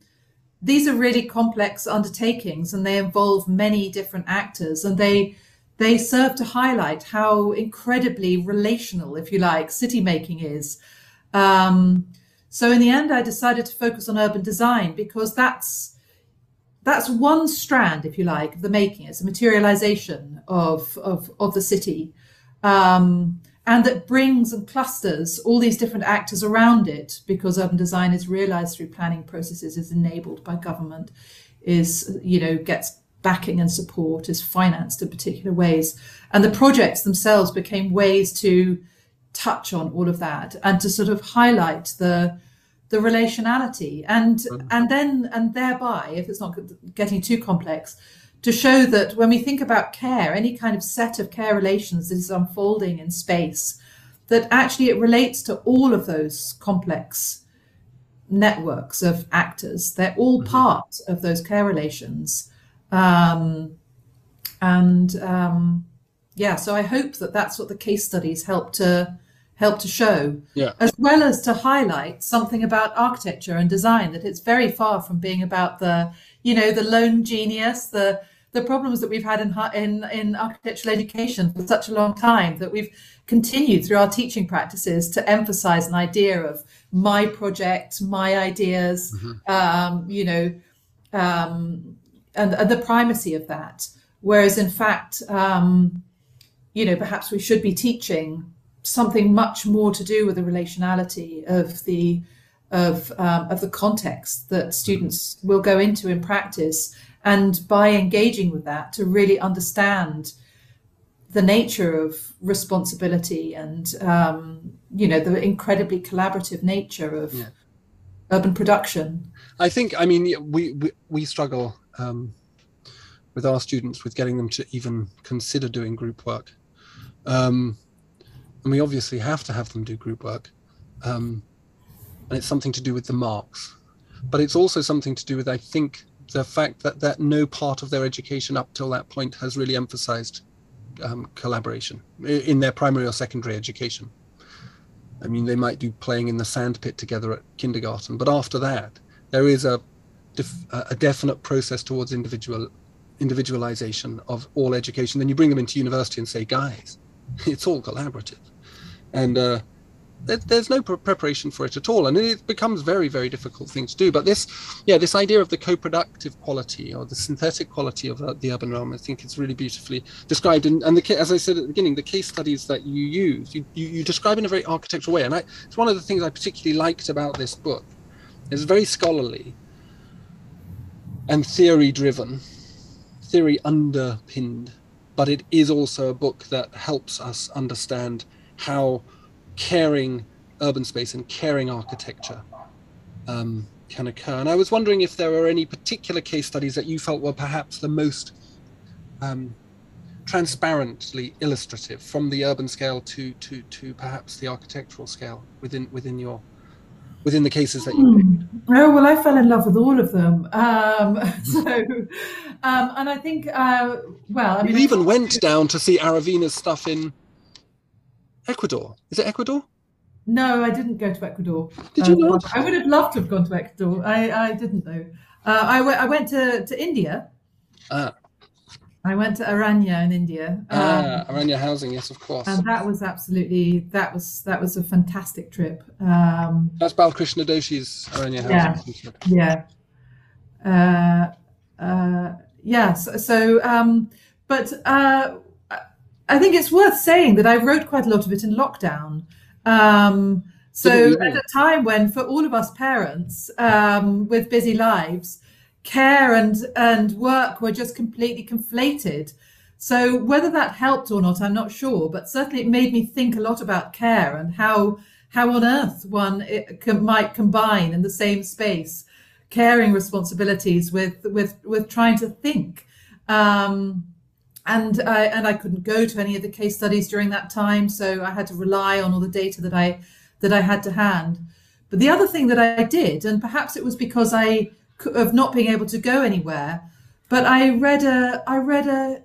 [SPEAKER 2] these are really complex undertakings and they involve many different actors and they they serve to highlight how incredibly relational, if you like, city making is. Um, so in the end, I decided to focus on urban design because that's that's one strand, if you like, of the making. It's a materialization of of, of the city, um, and that brings and clusters all these different actors around it because urban design is realized through planning processes, is enabled by government, is you know gets backing and support is financed in particular ways. And the projects themselves became ways to touch on all of that and to sort of highlight the the relationality and mm-hmm. and then and thereby if it's not getting too complex to show that when we think about care any kind of set of care relations that is unfolding in space that actually it relates to all of those complex networks of actors they're all mm-hmm. part of those care relations um, and um, yeah, so I hope that that's what the case studies help to help to show,
[SPEAKER 1] yeah.
[SPEAKER 2] as well as to highlight something about architecture and design that it's very far from being about the you know the lone genius, the the problems that we've had in in in architectural education for such a long time that we've continued through our teaching practices to emphasize an idea of my project, my ideas, mm-hmm. um, you know. Um, and, and the primacy of that. Whereas, in fact, um, you know, perhaps we should be teaching something much more to do with the relationality of the of um, of the context that students will go into in practice, and by engaging with that, to really understand the nature of responsibility and um, you know the incredibly collaborative nature of yeah. urban production.
[SPEAKER 1] I think, I mean, we we, we struggle um, with our students with getting them to even consider doing group work. Um, and we obviously have to have them do group work. Um, and it's something to do with the marks. But it's also something to do with, I think, the fact that, that no part of their education up till that point has really emphasized um, collaboration in their primary or secondary education. I mean, they might do playing in the sandpit together at kindergarten, but after that, there is a def- a definite process towards individual individualization of all education. Then you bring them into university and say, guys, it's all collaborative, and uh, there's no pre- preparation for it at all, and it becomes very very difficult thing to do. But this, yeah, this idea of the co-productive quality or the synthetic quality of uh, the urban realm, I think it's really beautifully described. And, and the, as I said at the beginning, the case studies that you use, you, you, you describe in a very architectural way, and I, it's one of the things I particularly liked about this book. It's very scholarly and theory driven, theory underpinned, but it is also a book that helps us understand how caring urban space and caring architecture um, can occur. And I was wondering if there are any particular case studies that you felt were perhaps the most um, transparently illustrative from the urban scale to, to, to perhaps the architectural scale within within your within the cases that you picked?
[SPEAKER 2] Oh well, I fell in love with all of them. Um, so, um, and I think, uh, well, I mean,
[SPEAKER 1] you even went down to see Aravena's stuff in Ecuador. Is it Ecuador?
[SPEAKER 2] No, I didn't go to Ecuador.
[SPEAKER 1] Did you not?
[SPEAKER 2] I would have loved to have gone to Ecuador. I, I didn't though. Uh, I, w- I went to, to India.
[SPEAKER 1] Ah.
[SPEAKER 2] I went to Aranya in India.
[SPEAKER 1] Ah, um, Aranya housing, yes, of course.
[SPEAKER 2] And that was absolutely that was that was a fantastic trip. Um,
[SPEAKER 1] That's Balkrishna Doshi's Aranya housing.
[SPEAKER 2] Yeah, yeah, uh, uh, yes. Yeah, so, um, but uh, I think it's worth saying that I wrote quite a lot of it in lockdown. Um, so at a time when, for all of us parents um, with busy lives, care and and work were just completely conflated. So whether that helped or not, I'm not sure, but certainly it made me think a lot about care and how how on earth one can, might combine in the same space caring responsibilities with with with trying to think. Um, and I and I couldn't go to any of the case studies during that time, so I had to rely on all the data that I that I had to hand. But the other thing that I did, and perhaps it was because I of not being able to go anywhere, but I read a I read a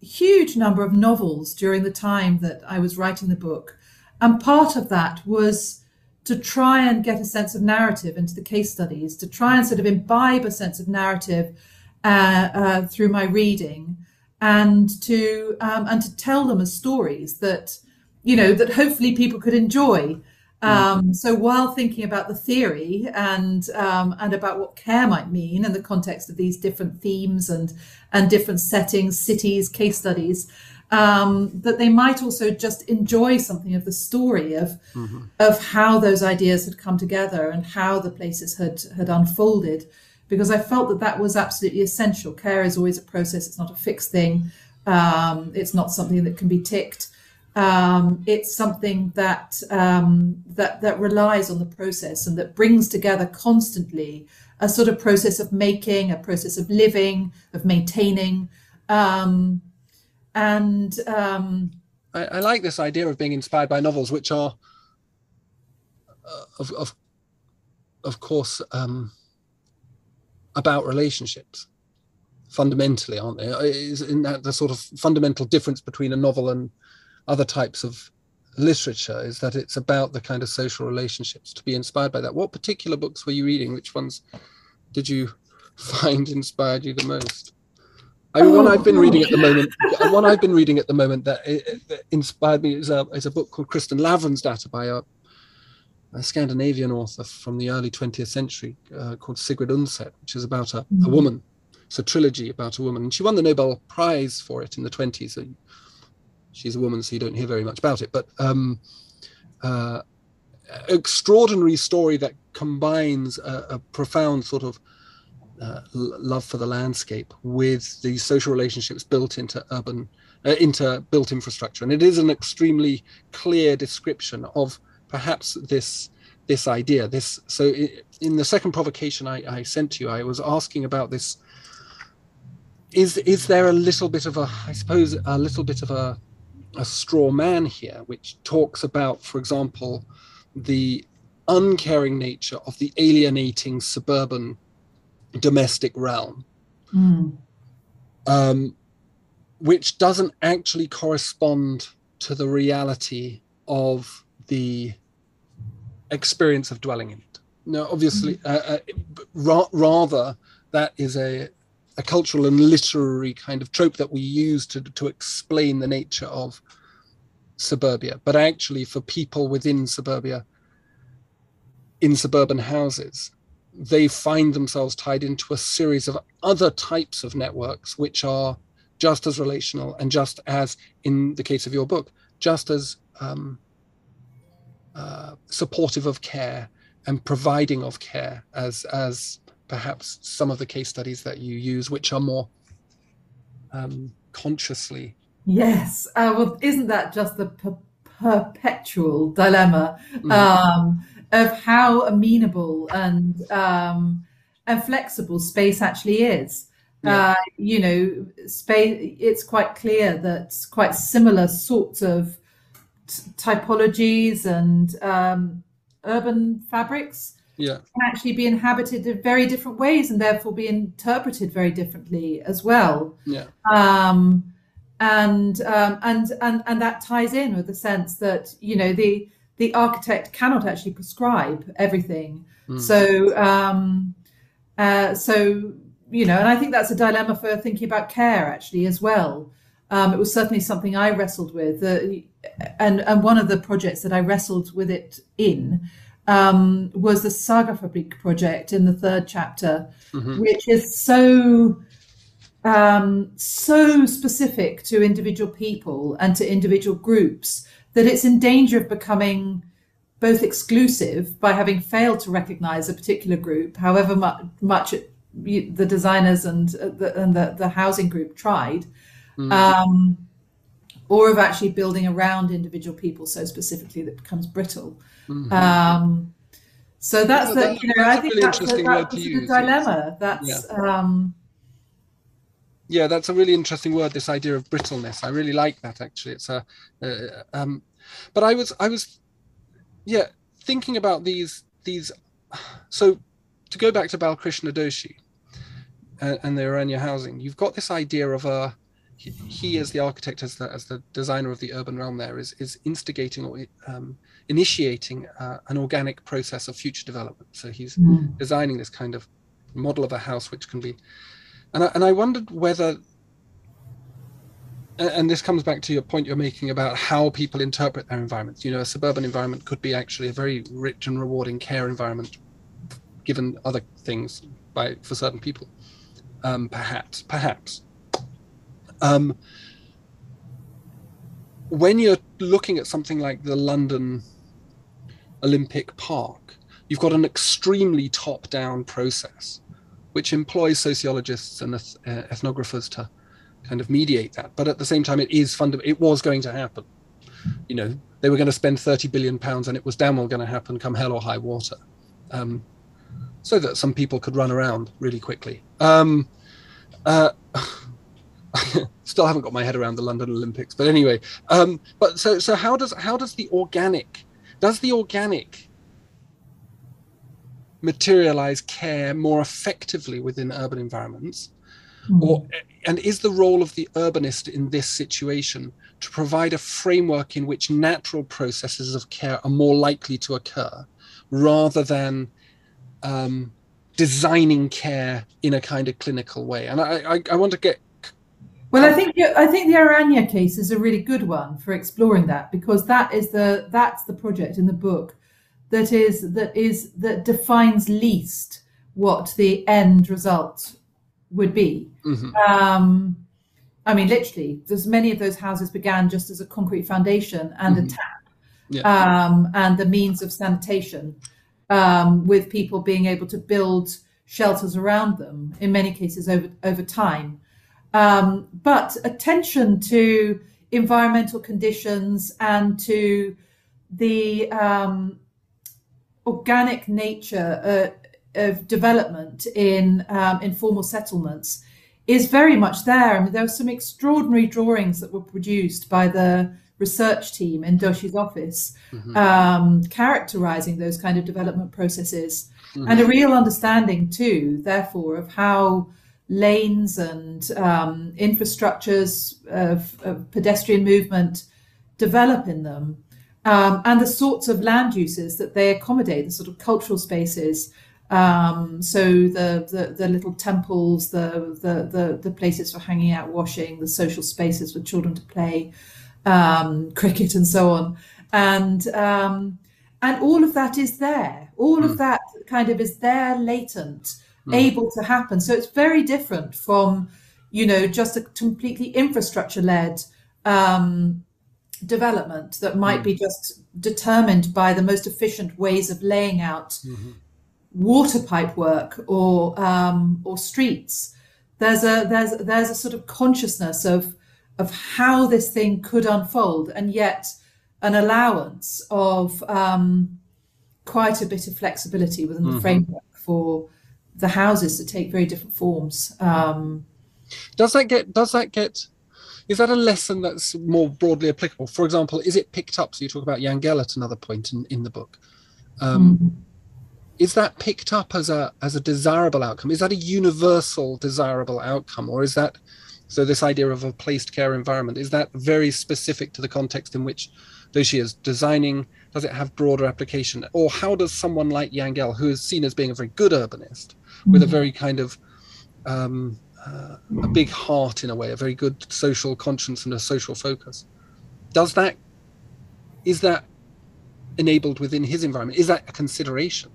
[SPEAKER 2] huge number of novels during the time that I was writing the book, and part of that was to try and get a sense of narrative into the case studies, to try and sort of imbibe a sense of narrative uh, uh, through my reading and to um, and to tell them as stories that you know that hopefully people could enjoy. Um, so while thinking about the theory and um, and about what care might mean in the context of these different themes and and different settings, cities, case studies, um, that they might also just enjoy something of the story of mm-hmm. of how those ideas had come together and how the places had had unfolded because I felt that that was absolutely essential. Care is always a process; it's not a fixed thing. Um, it's not something that can be ticked. Um, it's something that um, that that relies on the process and that brings together constantly a sort of process of making, a process of living, of maintaining, um, and um,
[SPEAKER 1] I, I, like this idea of being inspired by novels, which are, uh, of, of of course. Um, about relationships fundamentally, aren't they? Uh, is in that the sort of fundamental difference between a novel and other types of literature is that it's about the kind of social relationships to be inspired by that. What particular books were you reading? Which ones did you find inspired you the most? I mean, one I've been oh. reading at the moment, one I've been reading at the moment that, uh, that inspired me is a, is a book called Kristin Lavransdatter by a a Scandinavian author from the early 20th century uh, called Sigrid Undset, which is about a, mm-hmm. a, woman. It's a trilogy about a woman. And she won the Nobel Prize for it in the 20s. So she's a woman, so you don't hear very much about it. But um, uh, extraordinary story that combines a, a profound sort of uh, love for the landscape with the social relationships built into urban, uh, into built infrastructure. And it is an extremely clear description of perhaps this this idea this so in the second provocation I, I sent to you i was asking about this is is there a little bit of a i suppose a little bit of a a straw man here which talks about for example the uncaring nature of the alienating suburban domestic realm mm. um, which doesn't actually correspond to the reality of the experience of dwelling in it. Now, obviously, mm-hmm. uh, uh, ra- rather that is a, a cultural and literary kind of trope that we use to to explain the nature of suburbia. But actually, for people within suburbia, in suburban houses, they find themselves tied into a series of other types of networks, which are just as relational and just as, in the case of your book, just as um, uh, supportive of care and providing of care as as perhaps some of the case studies that you use which are more um, consciously
[SPEAKER 2] yes uh, well isn't that just the per- perpetual dilemma mm. um, of how amenable and um, and flexible space actually is yeah. uh, you know space it's quite clear that quite similar sorts of typologies and um, urban fabrics
[SPEAKER 1] yeah.
[SPEAKER 2] can actually be inhabited in very different ways and therefore be interpreted very differently as well.
[SPEAKER 1] Yeah.
[SPEAKER 2] Um, and um, and and and that ties in with the sense that you know the the architect cannot actually prescribe everything. Mm. So um, uh, so you know, and I think that's a dilemma for thinking about care actually as well. Um, it was certainly something I wrestled with. Uh, and and one of the projects that I wrestled with it in um, was the Sargfabrik project in the third chapter, mm-hmm. which is so um, so specific to individual people and to individual groups that it's in danger of becoming both exclusive by having failed to recognize a particular group, however much, much it, the designers and, uh, the, and the, the housing group tried. Mm. Um, or of actually building around individual people so specifically that becomes brittle. Mm-hmm. Um, so that's the, you know, I think really that's, the, that's the dilemma. That's, yeah. um,
[SPEAKER 1] yeah, that's a really interesting word. This idea of brittleness. I really like that. Actually, it's a. Uh, um, but I was I was, yeah, thinking about these these. So, to go back to Balkrishna Doshi, uh, and the Aranya housing, you've got this idea of a. He, he as the architect, as the as the designer of the urban realm, there is is instigating or um, initiating uh, an organic process of future development. So he's mm. designing this kind of model of a house which can be and I, and I wondered whether and this comes back to your point you're making about how people interpret their environments. You know, a suburban environment could be actually a very rich and rewarding care environment, given other things by for certain people. Um, perhaps, perhaps. Um, when you're looking at something like the London Olympic Park, you've got an extremely top-down process which employs sociologists and eth- uh, ethnographers to kind of mediate that. But at the same time, it is funda- It was going to happen. You know, they were going to spend 30 billion pounds, and it was damn well going to happen, come hell or high water, um, so that some people could run around really quickly. Um, uh, still haven't got my head around the London Olympics, but anyway. Um, but so so how does how does the organic does the organic materialize care more effectively within urban environments? Mm. Or and is the role of the urbanist in this situation to provide a framework in which natural processes of care are more likely to occur, rather than um, designing care in a kind of clinical way? And I, I, I want to get
[SPEAKER 2] well, I think I think the Aranya case is a really good one for exploring that because that is the that's the project in the book that is that is that defines least what the end result would be. Mm-hmm. Um, I mean, literally, there's many of those houses began just as a concrete foundation and mm-hmm. a tap, yeah. um, and the means of sanitation, um, with people being able to build shelters around them. In many cases, over over time, um, but attention to environmental conditions and to the um, organic nature uh, of development in um, informal settlements is very much there. I mean, there were some extraordinary drawings that were produced by the research team in Doshi's office, mm-hmm. um, characterizing those kind of development processes, mm-hmm. and a real understanding too, therefore, of how lanes and um, infrastructures of, of pedestrian movement develop in them um, and the sorts of land uses that they accommodate, the sort of cultural spaces. Um, so the, the, the little temples, the, the the the places for hanging out, washing, the social spaces for children to play, um, cricket, and so on, and um, and all of that is there. All mm. of hmm. that kind of is there, latent, mm. able to happen. So it's very different from, you know, just a completely infrastructure led um, development that might mm. be just determined by the most efficient ways of laying out mm-hmm. water pipe work or um, or streets. There's a there's there's a sort of consciousness of of how this thing could unfold, and yet an allowance of um, quite a bit of flexibility within the mm-hmm. framework for the houses to take very different forms. Um,
[SPEAKER 1] does that get does that get is that a lesson that's more broadly applicable? For example, is it picked up? So you talk about Jan Gehl at another point in, in the book. Um, mm-hmm. Is that picked up as a as a desirable outcome? Is that a universal desirable outcome, or is that so? This idea of a placed care environment is that very specific to the context in which Doshi is designing? Does it have broader application, or how does someone like Jan Gehl, who is seen as being a very good urbanist, mm-hmm. with a mm-hmm. very kind of um, uh, a big heart in a way, a very good social conscience and a social focus. Does that is that enabled within his environment? Is that a consideration?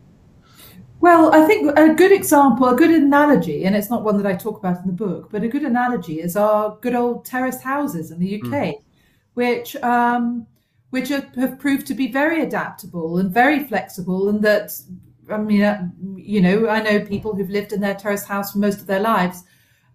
[SPEAKER 2] Well, I think a good example, a good analogy, and it's not one that I talk about in the book, but a good analogy is our good old terraced houses in the UK, mm. which um, which have, proved to be very adaptable and very flexible, and that I mean, uh, you know, I know people who've lived in their terrace house for most of their lives,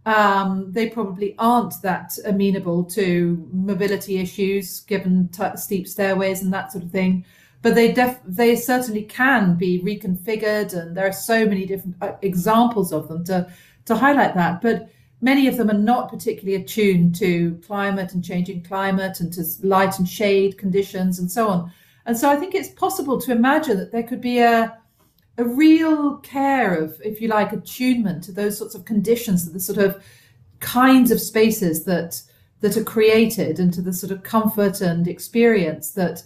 [SPEAKER 2] um, they probably aren't that amenable to mobility issues given t- steep stairways and that sort of thing. But they def- they certainly can be reconfigured, and there are so many different uh, examples of them to to highlight that. But many of them are not particularly attuned to climate and changing climate and to light and shade conditions and so on. And so I think it's possible to imagine that there could be a a real care of, if you like, attunement to those sorts of conditions, to the sort of kinds of spaces that that are created and to the sort of comfort and experience that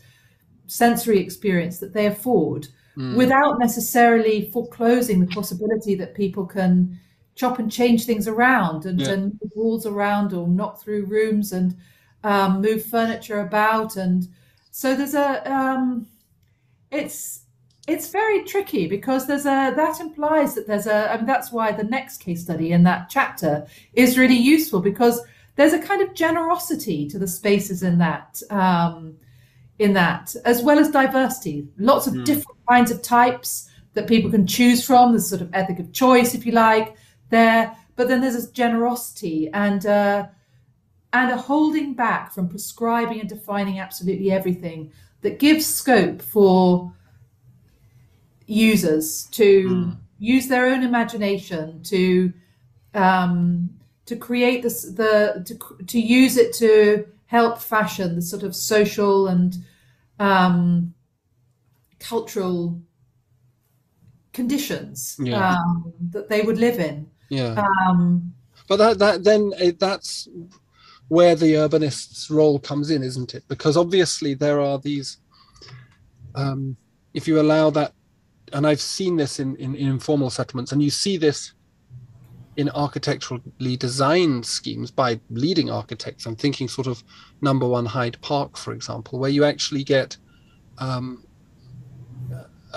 [SPEAKER 2] sensory experience that they afford mm. without necessarily foreclosing the possibility that people can chop and change things around and, yeah. and move walls around or knock through rooms and um, move furniture about and so there's a um, it's it's very tricky because there's a that implies that there's a I mean that's why the next case study in that chapter is really useful because there's a kind of generosity to the spaces in that um, in that as well as diversity lots of mm. different kinds of types that people can choose from there's sort of ethic of choice if you like there but then there's this generosity and uh, and a holding back from prescribing and defining absolutely everything that gives scope for users to mm. use their own imagination to um, to create this the to to use it to help fashion the sort of social and um, cultural conditions yeah. um, that they would live in.
[SPEAKER 1] Yeah. Um, but that that then it, that's where the urbanist's role comes in, isn't it? Because obviously there are these. Um, if you allow that and I've seen this in, in, in informal settlements, and you see this in architecturally designed schemes by leading architects. I'm thinking sort of number one Hyde Park, for example, where you actually get um,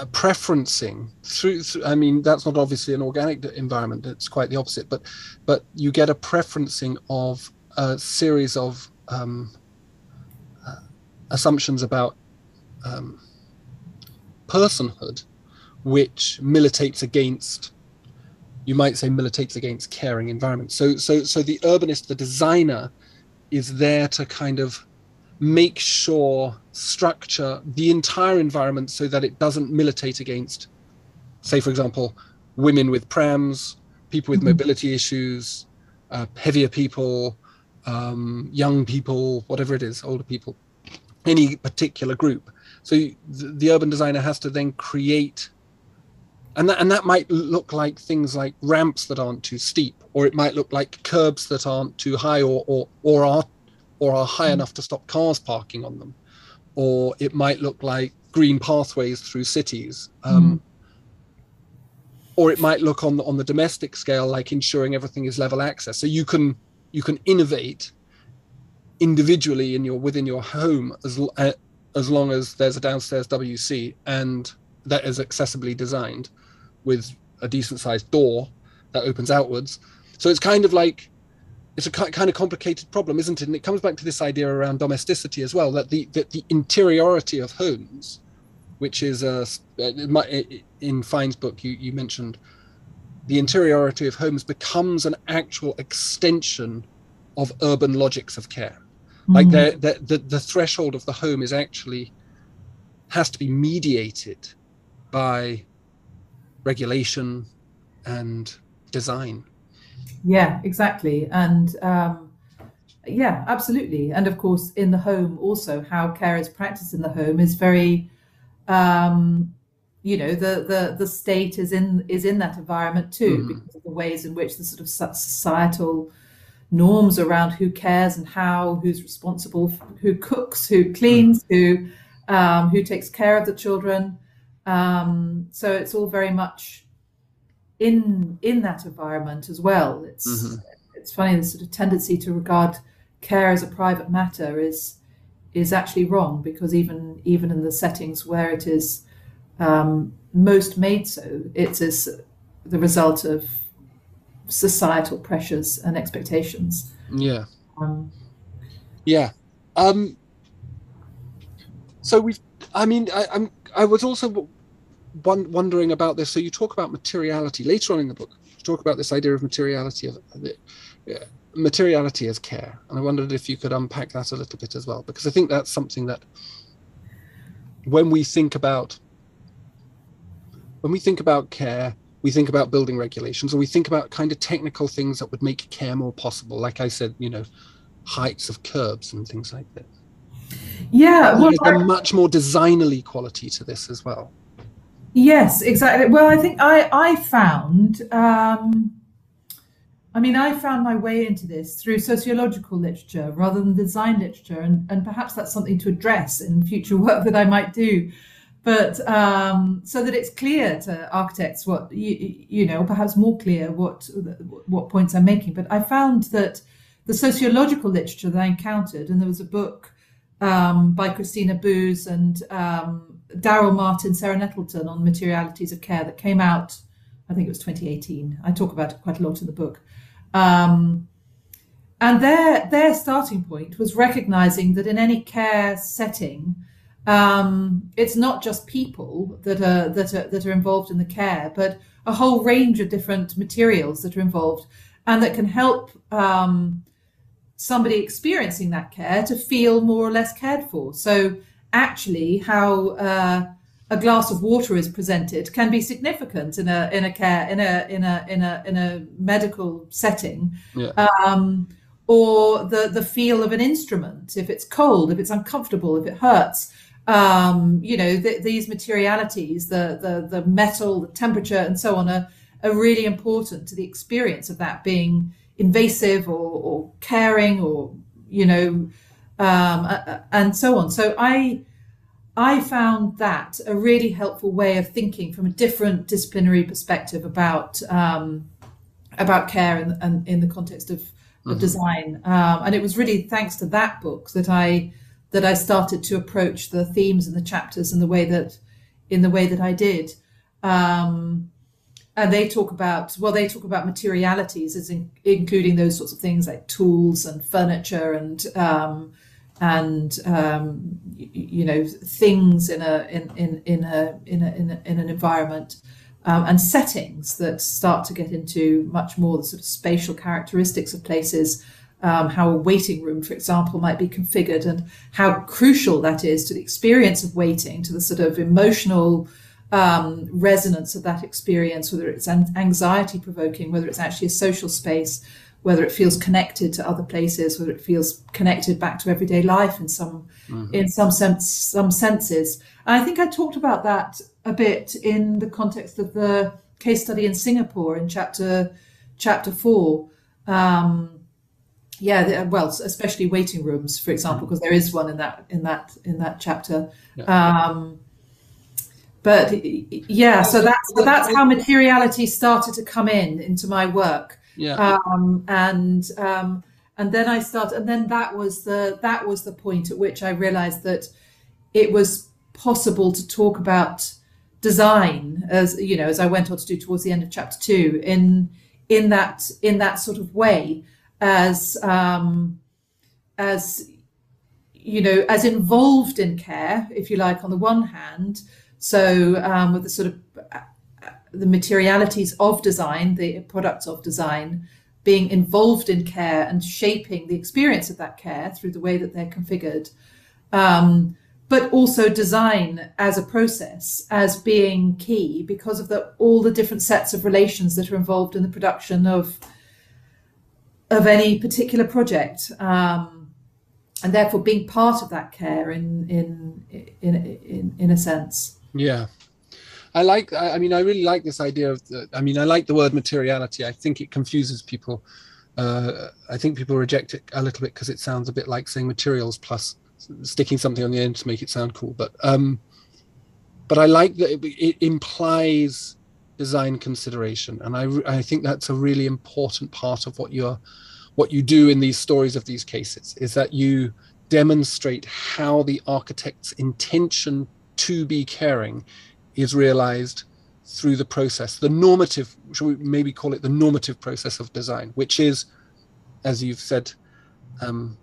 [SPEAKER 1] preferencing through, through, I mean, that's not obviously an organic environment. It's quite the opposite, but but you get a preferencing of a series of um, uh, assumptions about um, personhood which militates against you might say militates against caring environments so so so the urbanist the designer is there to kind of make sure structure the entire environment so that it doesn't militate against say for example women with prams people with mm-hmm. mobility issues uh, heavier people um, young people whatever it is older people any particular group so the, the urban designer has to then create and that and that might look like things like ramps that aren't too steep or it might look like curbs that aren't too high or or or are or are high mm. enough to stop cars parking on them or it might look like green pathways through cities um, mm. or it might look on the, on the domestic scale like ensuring everything is level access so you can you can innovate individually in your within your home as uh, as long as there's a downstairs WC and that is accessibly designed with a decent sized door that opens outwards. So it's kind of like it's a kind of complicated problem, isn't it? And it comes back to this idea around domesticity as well that the that the interiority of homes, which is a in Fine's book you you mentioned, the interiority of homes becomes an actual extension of urban logics of care. Mm-hmm. Like the, the the the threshold of the home is actually has to be mediated by regulation and design.
[SPEAKER 2] Yeah, exactly. And um, yeah, absolutely. And of course, in the home, also, how care is practiced in the home is very. Um, you know the, the the state is in is in that environment too mm. because of the ways in which the sort of societal norms around who cares and how who's responsible who cooks who cleans mm. who um, who takes care of the children um, so it's all very much in in that environment as well. It's mm-hmm. it's funny the sort of tendency to regard care as a private matter is is actually wrong because even even in the settings where it is um, most made so, it is the result of societal pressures and expectations.
[SPEAKER 1] Yeah. Um, yeah. Um, so we've. I mean, I, I'm. I was also wondering about this. So you talk about materiality later on in the book. You talk about this idea of materiality of, uh, it, materiality as care, and I wondered if you could unpack that a little bit as well, because I think that's something that when we think about when we think about care, we think about building regulations or we think about kind of technical things that would make care more possible like i said you know heights of curbs and things like this
[SPEAKER 2] yeah
[SPEAKER 1] well, there's a much more designerly quality to this as well
[SPEAKER 2] yes exactly well i think i i found um I mean, I found my way into this through sociological literature rather than design literature, and, and perhaps that's something to address in future work that I might do but um, so that it's clear to architects what you, you know, perhaps more clear what what points I'm making. But I found that the sociological literature that I encountered, and there was a book um, by Christina Buse and um, Daryl Martin, Sarah Nettleton on materialities of care that came out. I think it was 2018. I talk about it quite a lot in the book. Um, and their their starting point was recognizing that in any care setting, um, it's not just people that are that are that are involved in the care, but a whole range of different materials that are involved, and that can help um, somebody experiencing that care to feel more or less cared for. So actually, how uh, a glass of water is presented can be significant in a in a care in a in a in a in a medical setting.
[SPEAKER 1] Yeah.
[SPEAKER 2] Um, or the the feel of an instrument, if it's cold, if it's uncomfortable, if it hurts um, you know, th- these materialities, the, the, the metal, the temperature, and so on, are, are really important to the experience of that being invasive or, or caring or, you know, um, and so on. So I, I found that a really helpful way of thinking from a different disciplinary perspective about um, about care and in, in, in, the context of, of mm-hmm. design. Um, and it was really thanks to that book that I that I started to approach the themes and the chapters in the way that in the way that I did. Um, and they talk about well, they talk about materialities as in, including those sorts of things like tools and furniture and um, and um, you, know things in a in in in a in a, in, a, in an environment. Um, and settings that start to get into much more the sort of spatial characteristics of places um, how a waiting room, for example, might be configured, and how crucial that is to the experience of waiting, to the sort of emotional um, resonance of that experience, whether it's anxiety provoking, whether it's actually a social space, whether it feels connected to other places, whether it feels connected back to everyday life in some mm-hmm. in some sense some senses. And I think I talked about that a bit in the context of the case study in Singapore in chapter chapter four. Um, yeah well especially waiting rooms for example because there is one in that in that in that chapter yeah. um but yeah so that's so that's how materiality started to come in into my work
[SPEAKER 1] yeah
[SPEAKER 2] um and um and then i started and then that was the that was the point at which i realized that it was possible to talk about design as you know as i went on to do towards the end of chapter two in in that in that sort of way as um, as you know as involved in care, if you like, on the one hand. So um, with the sort of the materialities of design, the products of design, being involved in care and shaping the experience of that care through the way that they're configured. Um, but also design as a process as being key because of the all the different sets of relations that are involved in the production of of any particular project, um, and therefore being part of that care in in in in, in a sense.
[SPEAKER 1] Yeah. I like. I mean, I really like this idea of. The, I mean, I like the word materiality. I think it confuses people. Uh, I think people reject it a little bit because it sounds a bit like saying materials plus sticking something on the end to make it sound cool. But um, but I like that it, it implies design consideration and I, I think that's a really important part of what you're what you do in these stories of these cases is that you demonstrate how the architect's intention to be caring is realized through the process the normative shall we maybe call it the normative process of design which is as you've said um,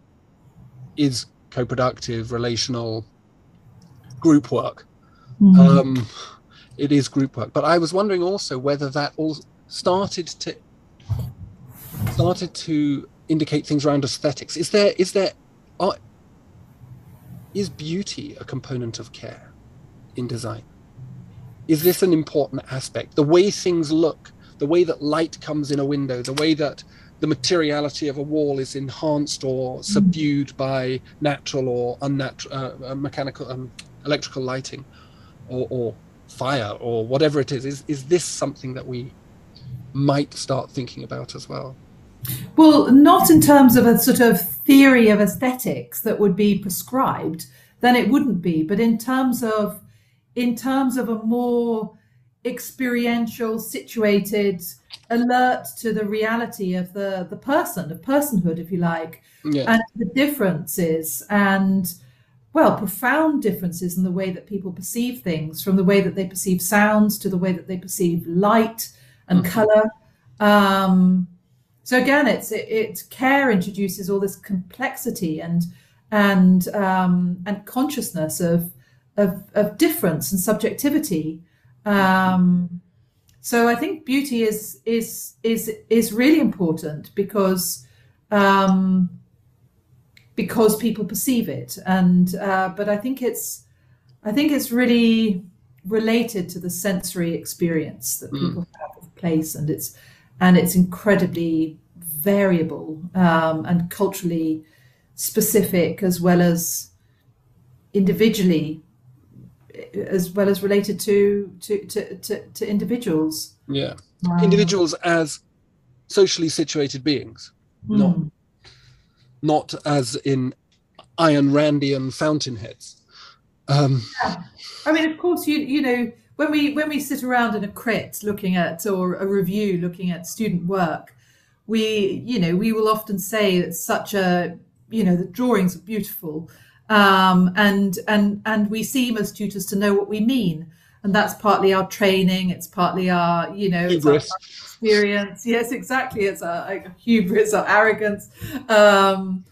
[SPEAKER 1] is co-productive relational group work mm-hmm. um, it is group work. But I was wondering also whether that all started to started to indicate things around aesthetics. Is there is there are, is beauty a component of care in design? Is this an important aspect? The way things look, the way that light comes in a window, the way that the materiality of a wall is enhanced or mm. subdued by natural or unnatural uh, uh, mechanical um, electrical lighting or, or fire or whatever it is is is this something that we might start thinking about as well
[SPEAKER 2] well not in terms of a sort of theory of aesthetics that would be prescribed then it wouldn't be but in terms of in terms of a more experiential situated alert to the reality of the the person of personhood if you like yeah. and the differences and well profound differences in the way that people perceive things from the way that they perceive sounds to the way that they perceive light and mm-hmm. color um, so again it's it, it, care introduces all this complexity and and um, and consciousness of, of of difference and subjectivity um, so I think beauty is is is is really important because um, because people perceive it, and uh, but I think it's I think it's really related to the sensory experience that mm. people mm. have of place, and it's and it's incredibly variable um, and culturally specific as well as individually as well as related to to to, to, to individuals.
[SPEAKER 1] Yeah, wow. individuals as socially situated beings, mm. not not as in Ayn Randian fountainheads. Um,
[SPEAKER 2] yeah. I mean, of course, you you know when we when we sit around in a crit looking at or a review looking at student work, we you know we will often say it's such a you know the drawings are beautiful um, and and and we seem as tutors to know what we mean. And that's partly our training. It's partly our you know our experience. Yes exactly. It's a, hubris or arrogance. Um,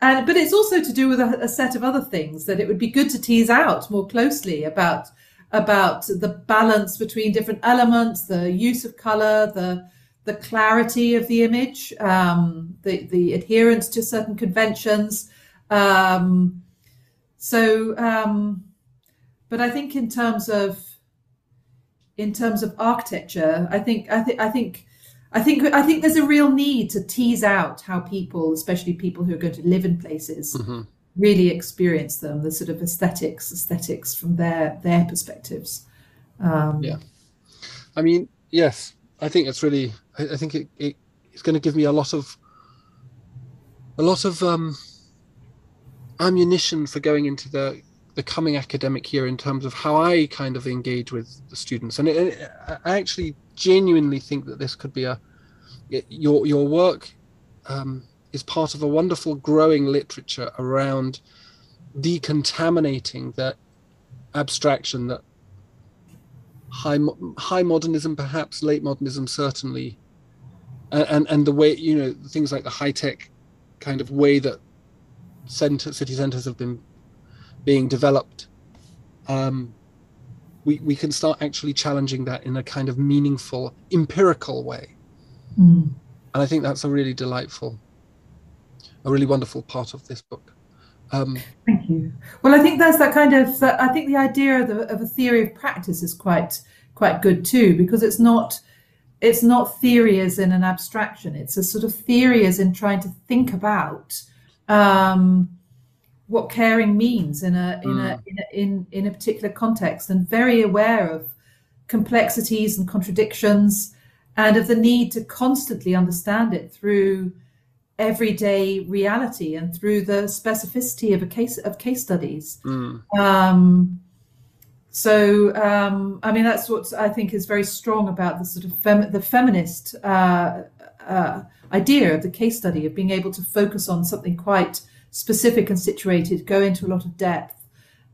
[SPEAKER 2] and but it's also to do with a, a, set of other things that it would be good to tease out more closely about about the balance between different elements the use of color the the clarity of the image um, the the adherence to certain conventions. Um, so, um, but I think in terms of in terms of architecture, I think I think I think I think I think there's a real need to tease out how people, especially people who are going to live in places, mm-hmm. really experience them. The sort of aesthetics, aesthetics from their their perspectives.
[SPEAKER 1] Um, yeah, I mean, yes, I think it's really. I, I think it, it, it's going to give me a lot of a lot of um, ammunition for going into the the coming academic year in terms of how I kind of engage with the students. And it, it, I actually genuinely think that this could be a your your work um, is part of a wonderful growing literature around decontaminating that abstraction that high high modernism perhaps late modernism certainly and, and and the way you know things like the high tech kind of way that center, city centres have been being developed, um, we, we can start actually challenging that in a kind of meaningful, empirical way. Mm. And I think that's a really delightful, a really wonderful part of this book.
[SPEAKER 2] Um, Thank you. Well, I think that's that kind of. I think the idea of, the, of a theory of practice is quite quite good too, because it's not it's not theory as in an abstraction. It's a sort of theory as in trying to think about um, what caring means in a in mm. a, in a in in a particular context, and very aware of complexities and contradictions, and of the need to constantly understand it through everyday reality and through the specificity of a case of case studies. Mm. Um, so um, I mean that's what I think is very strong about the sort of fem- the feminist uh, uh, idea of the case study of being able to focus on something quite specific and situated, go into a lot of depth,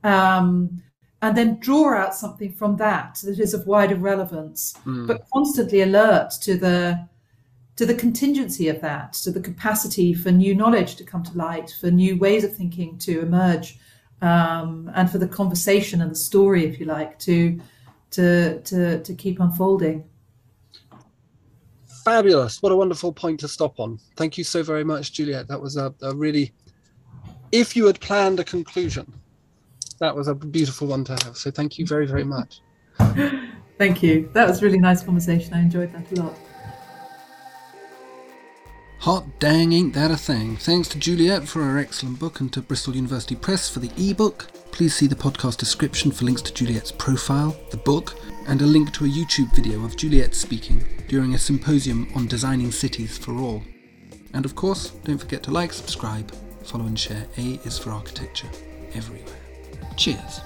[SPEAKER 2] um, and then draw out something from that that is of wider relevance, mm. but constantly alert to the to the contingency of that, to the capacity for new knowledge to come to light, for new ways of thinking to emerge, um, and for the conversation and the story, if you like, to to to to keep unfolding.
[SPEAKER 1] Fabulous. What a wonderful point to stop on. Thank you so very much, Juliet. That was a, a really, if you had planned a conclusion, that was a beautiful one to have. So thank you very, very much.
[SPEAKER 2] Thank you. That was a really nice conversation. I enjoyed that a lot.
[SPEAKER 1] Hot dang, ain't that a thing. Thanks to Juliet for her excellent book and to Bristol University Press for the ebook. Please see the podcast description for links to Juliet's profile, the book, and a link to a YouTube video of Juliet speaking during a symposium on designing cities for all. And of course, don't forget to like, subscribe, follow, and share A is for Architecture everywhere. Cheers.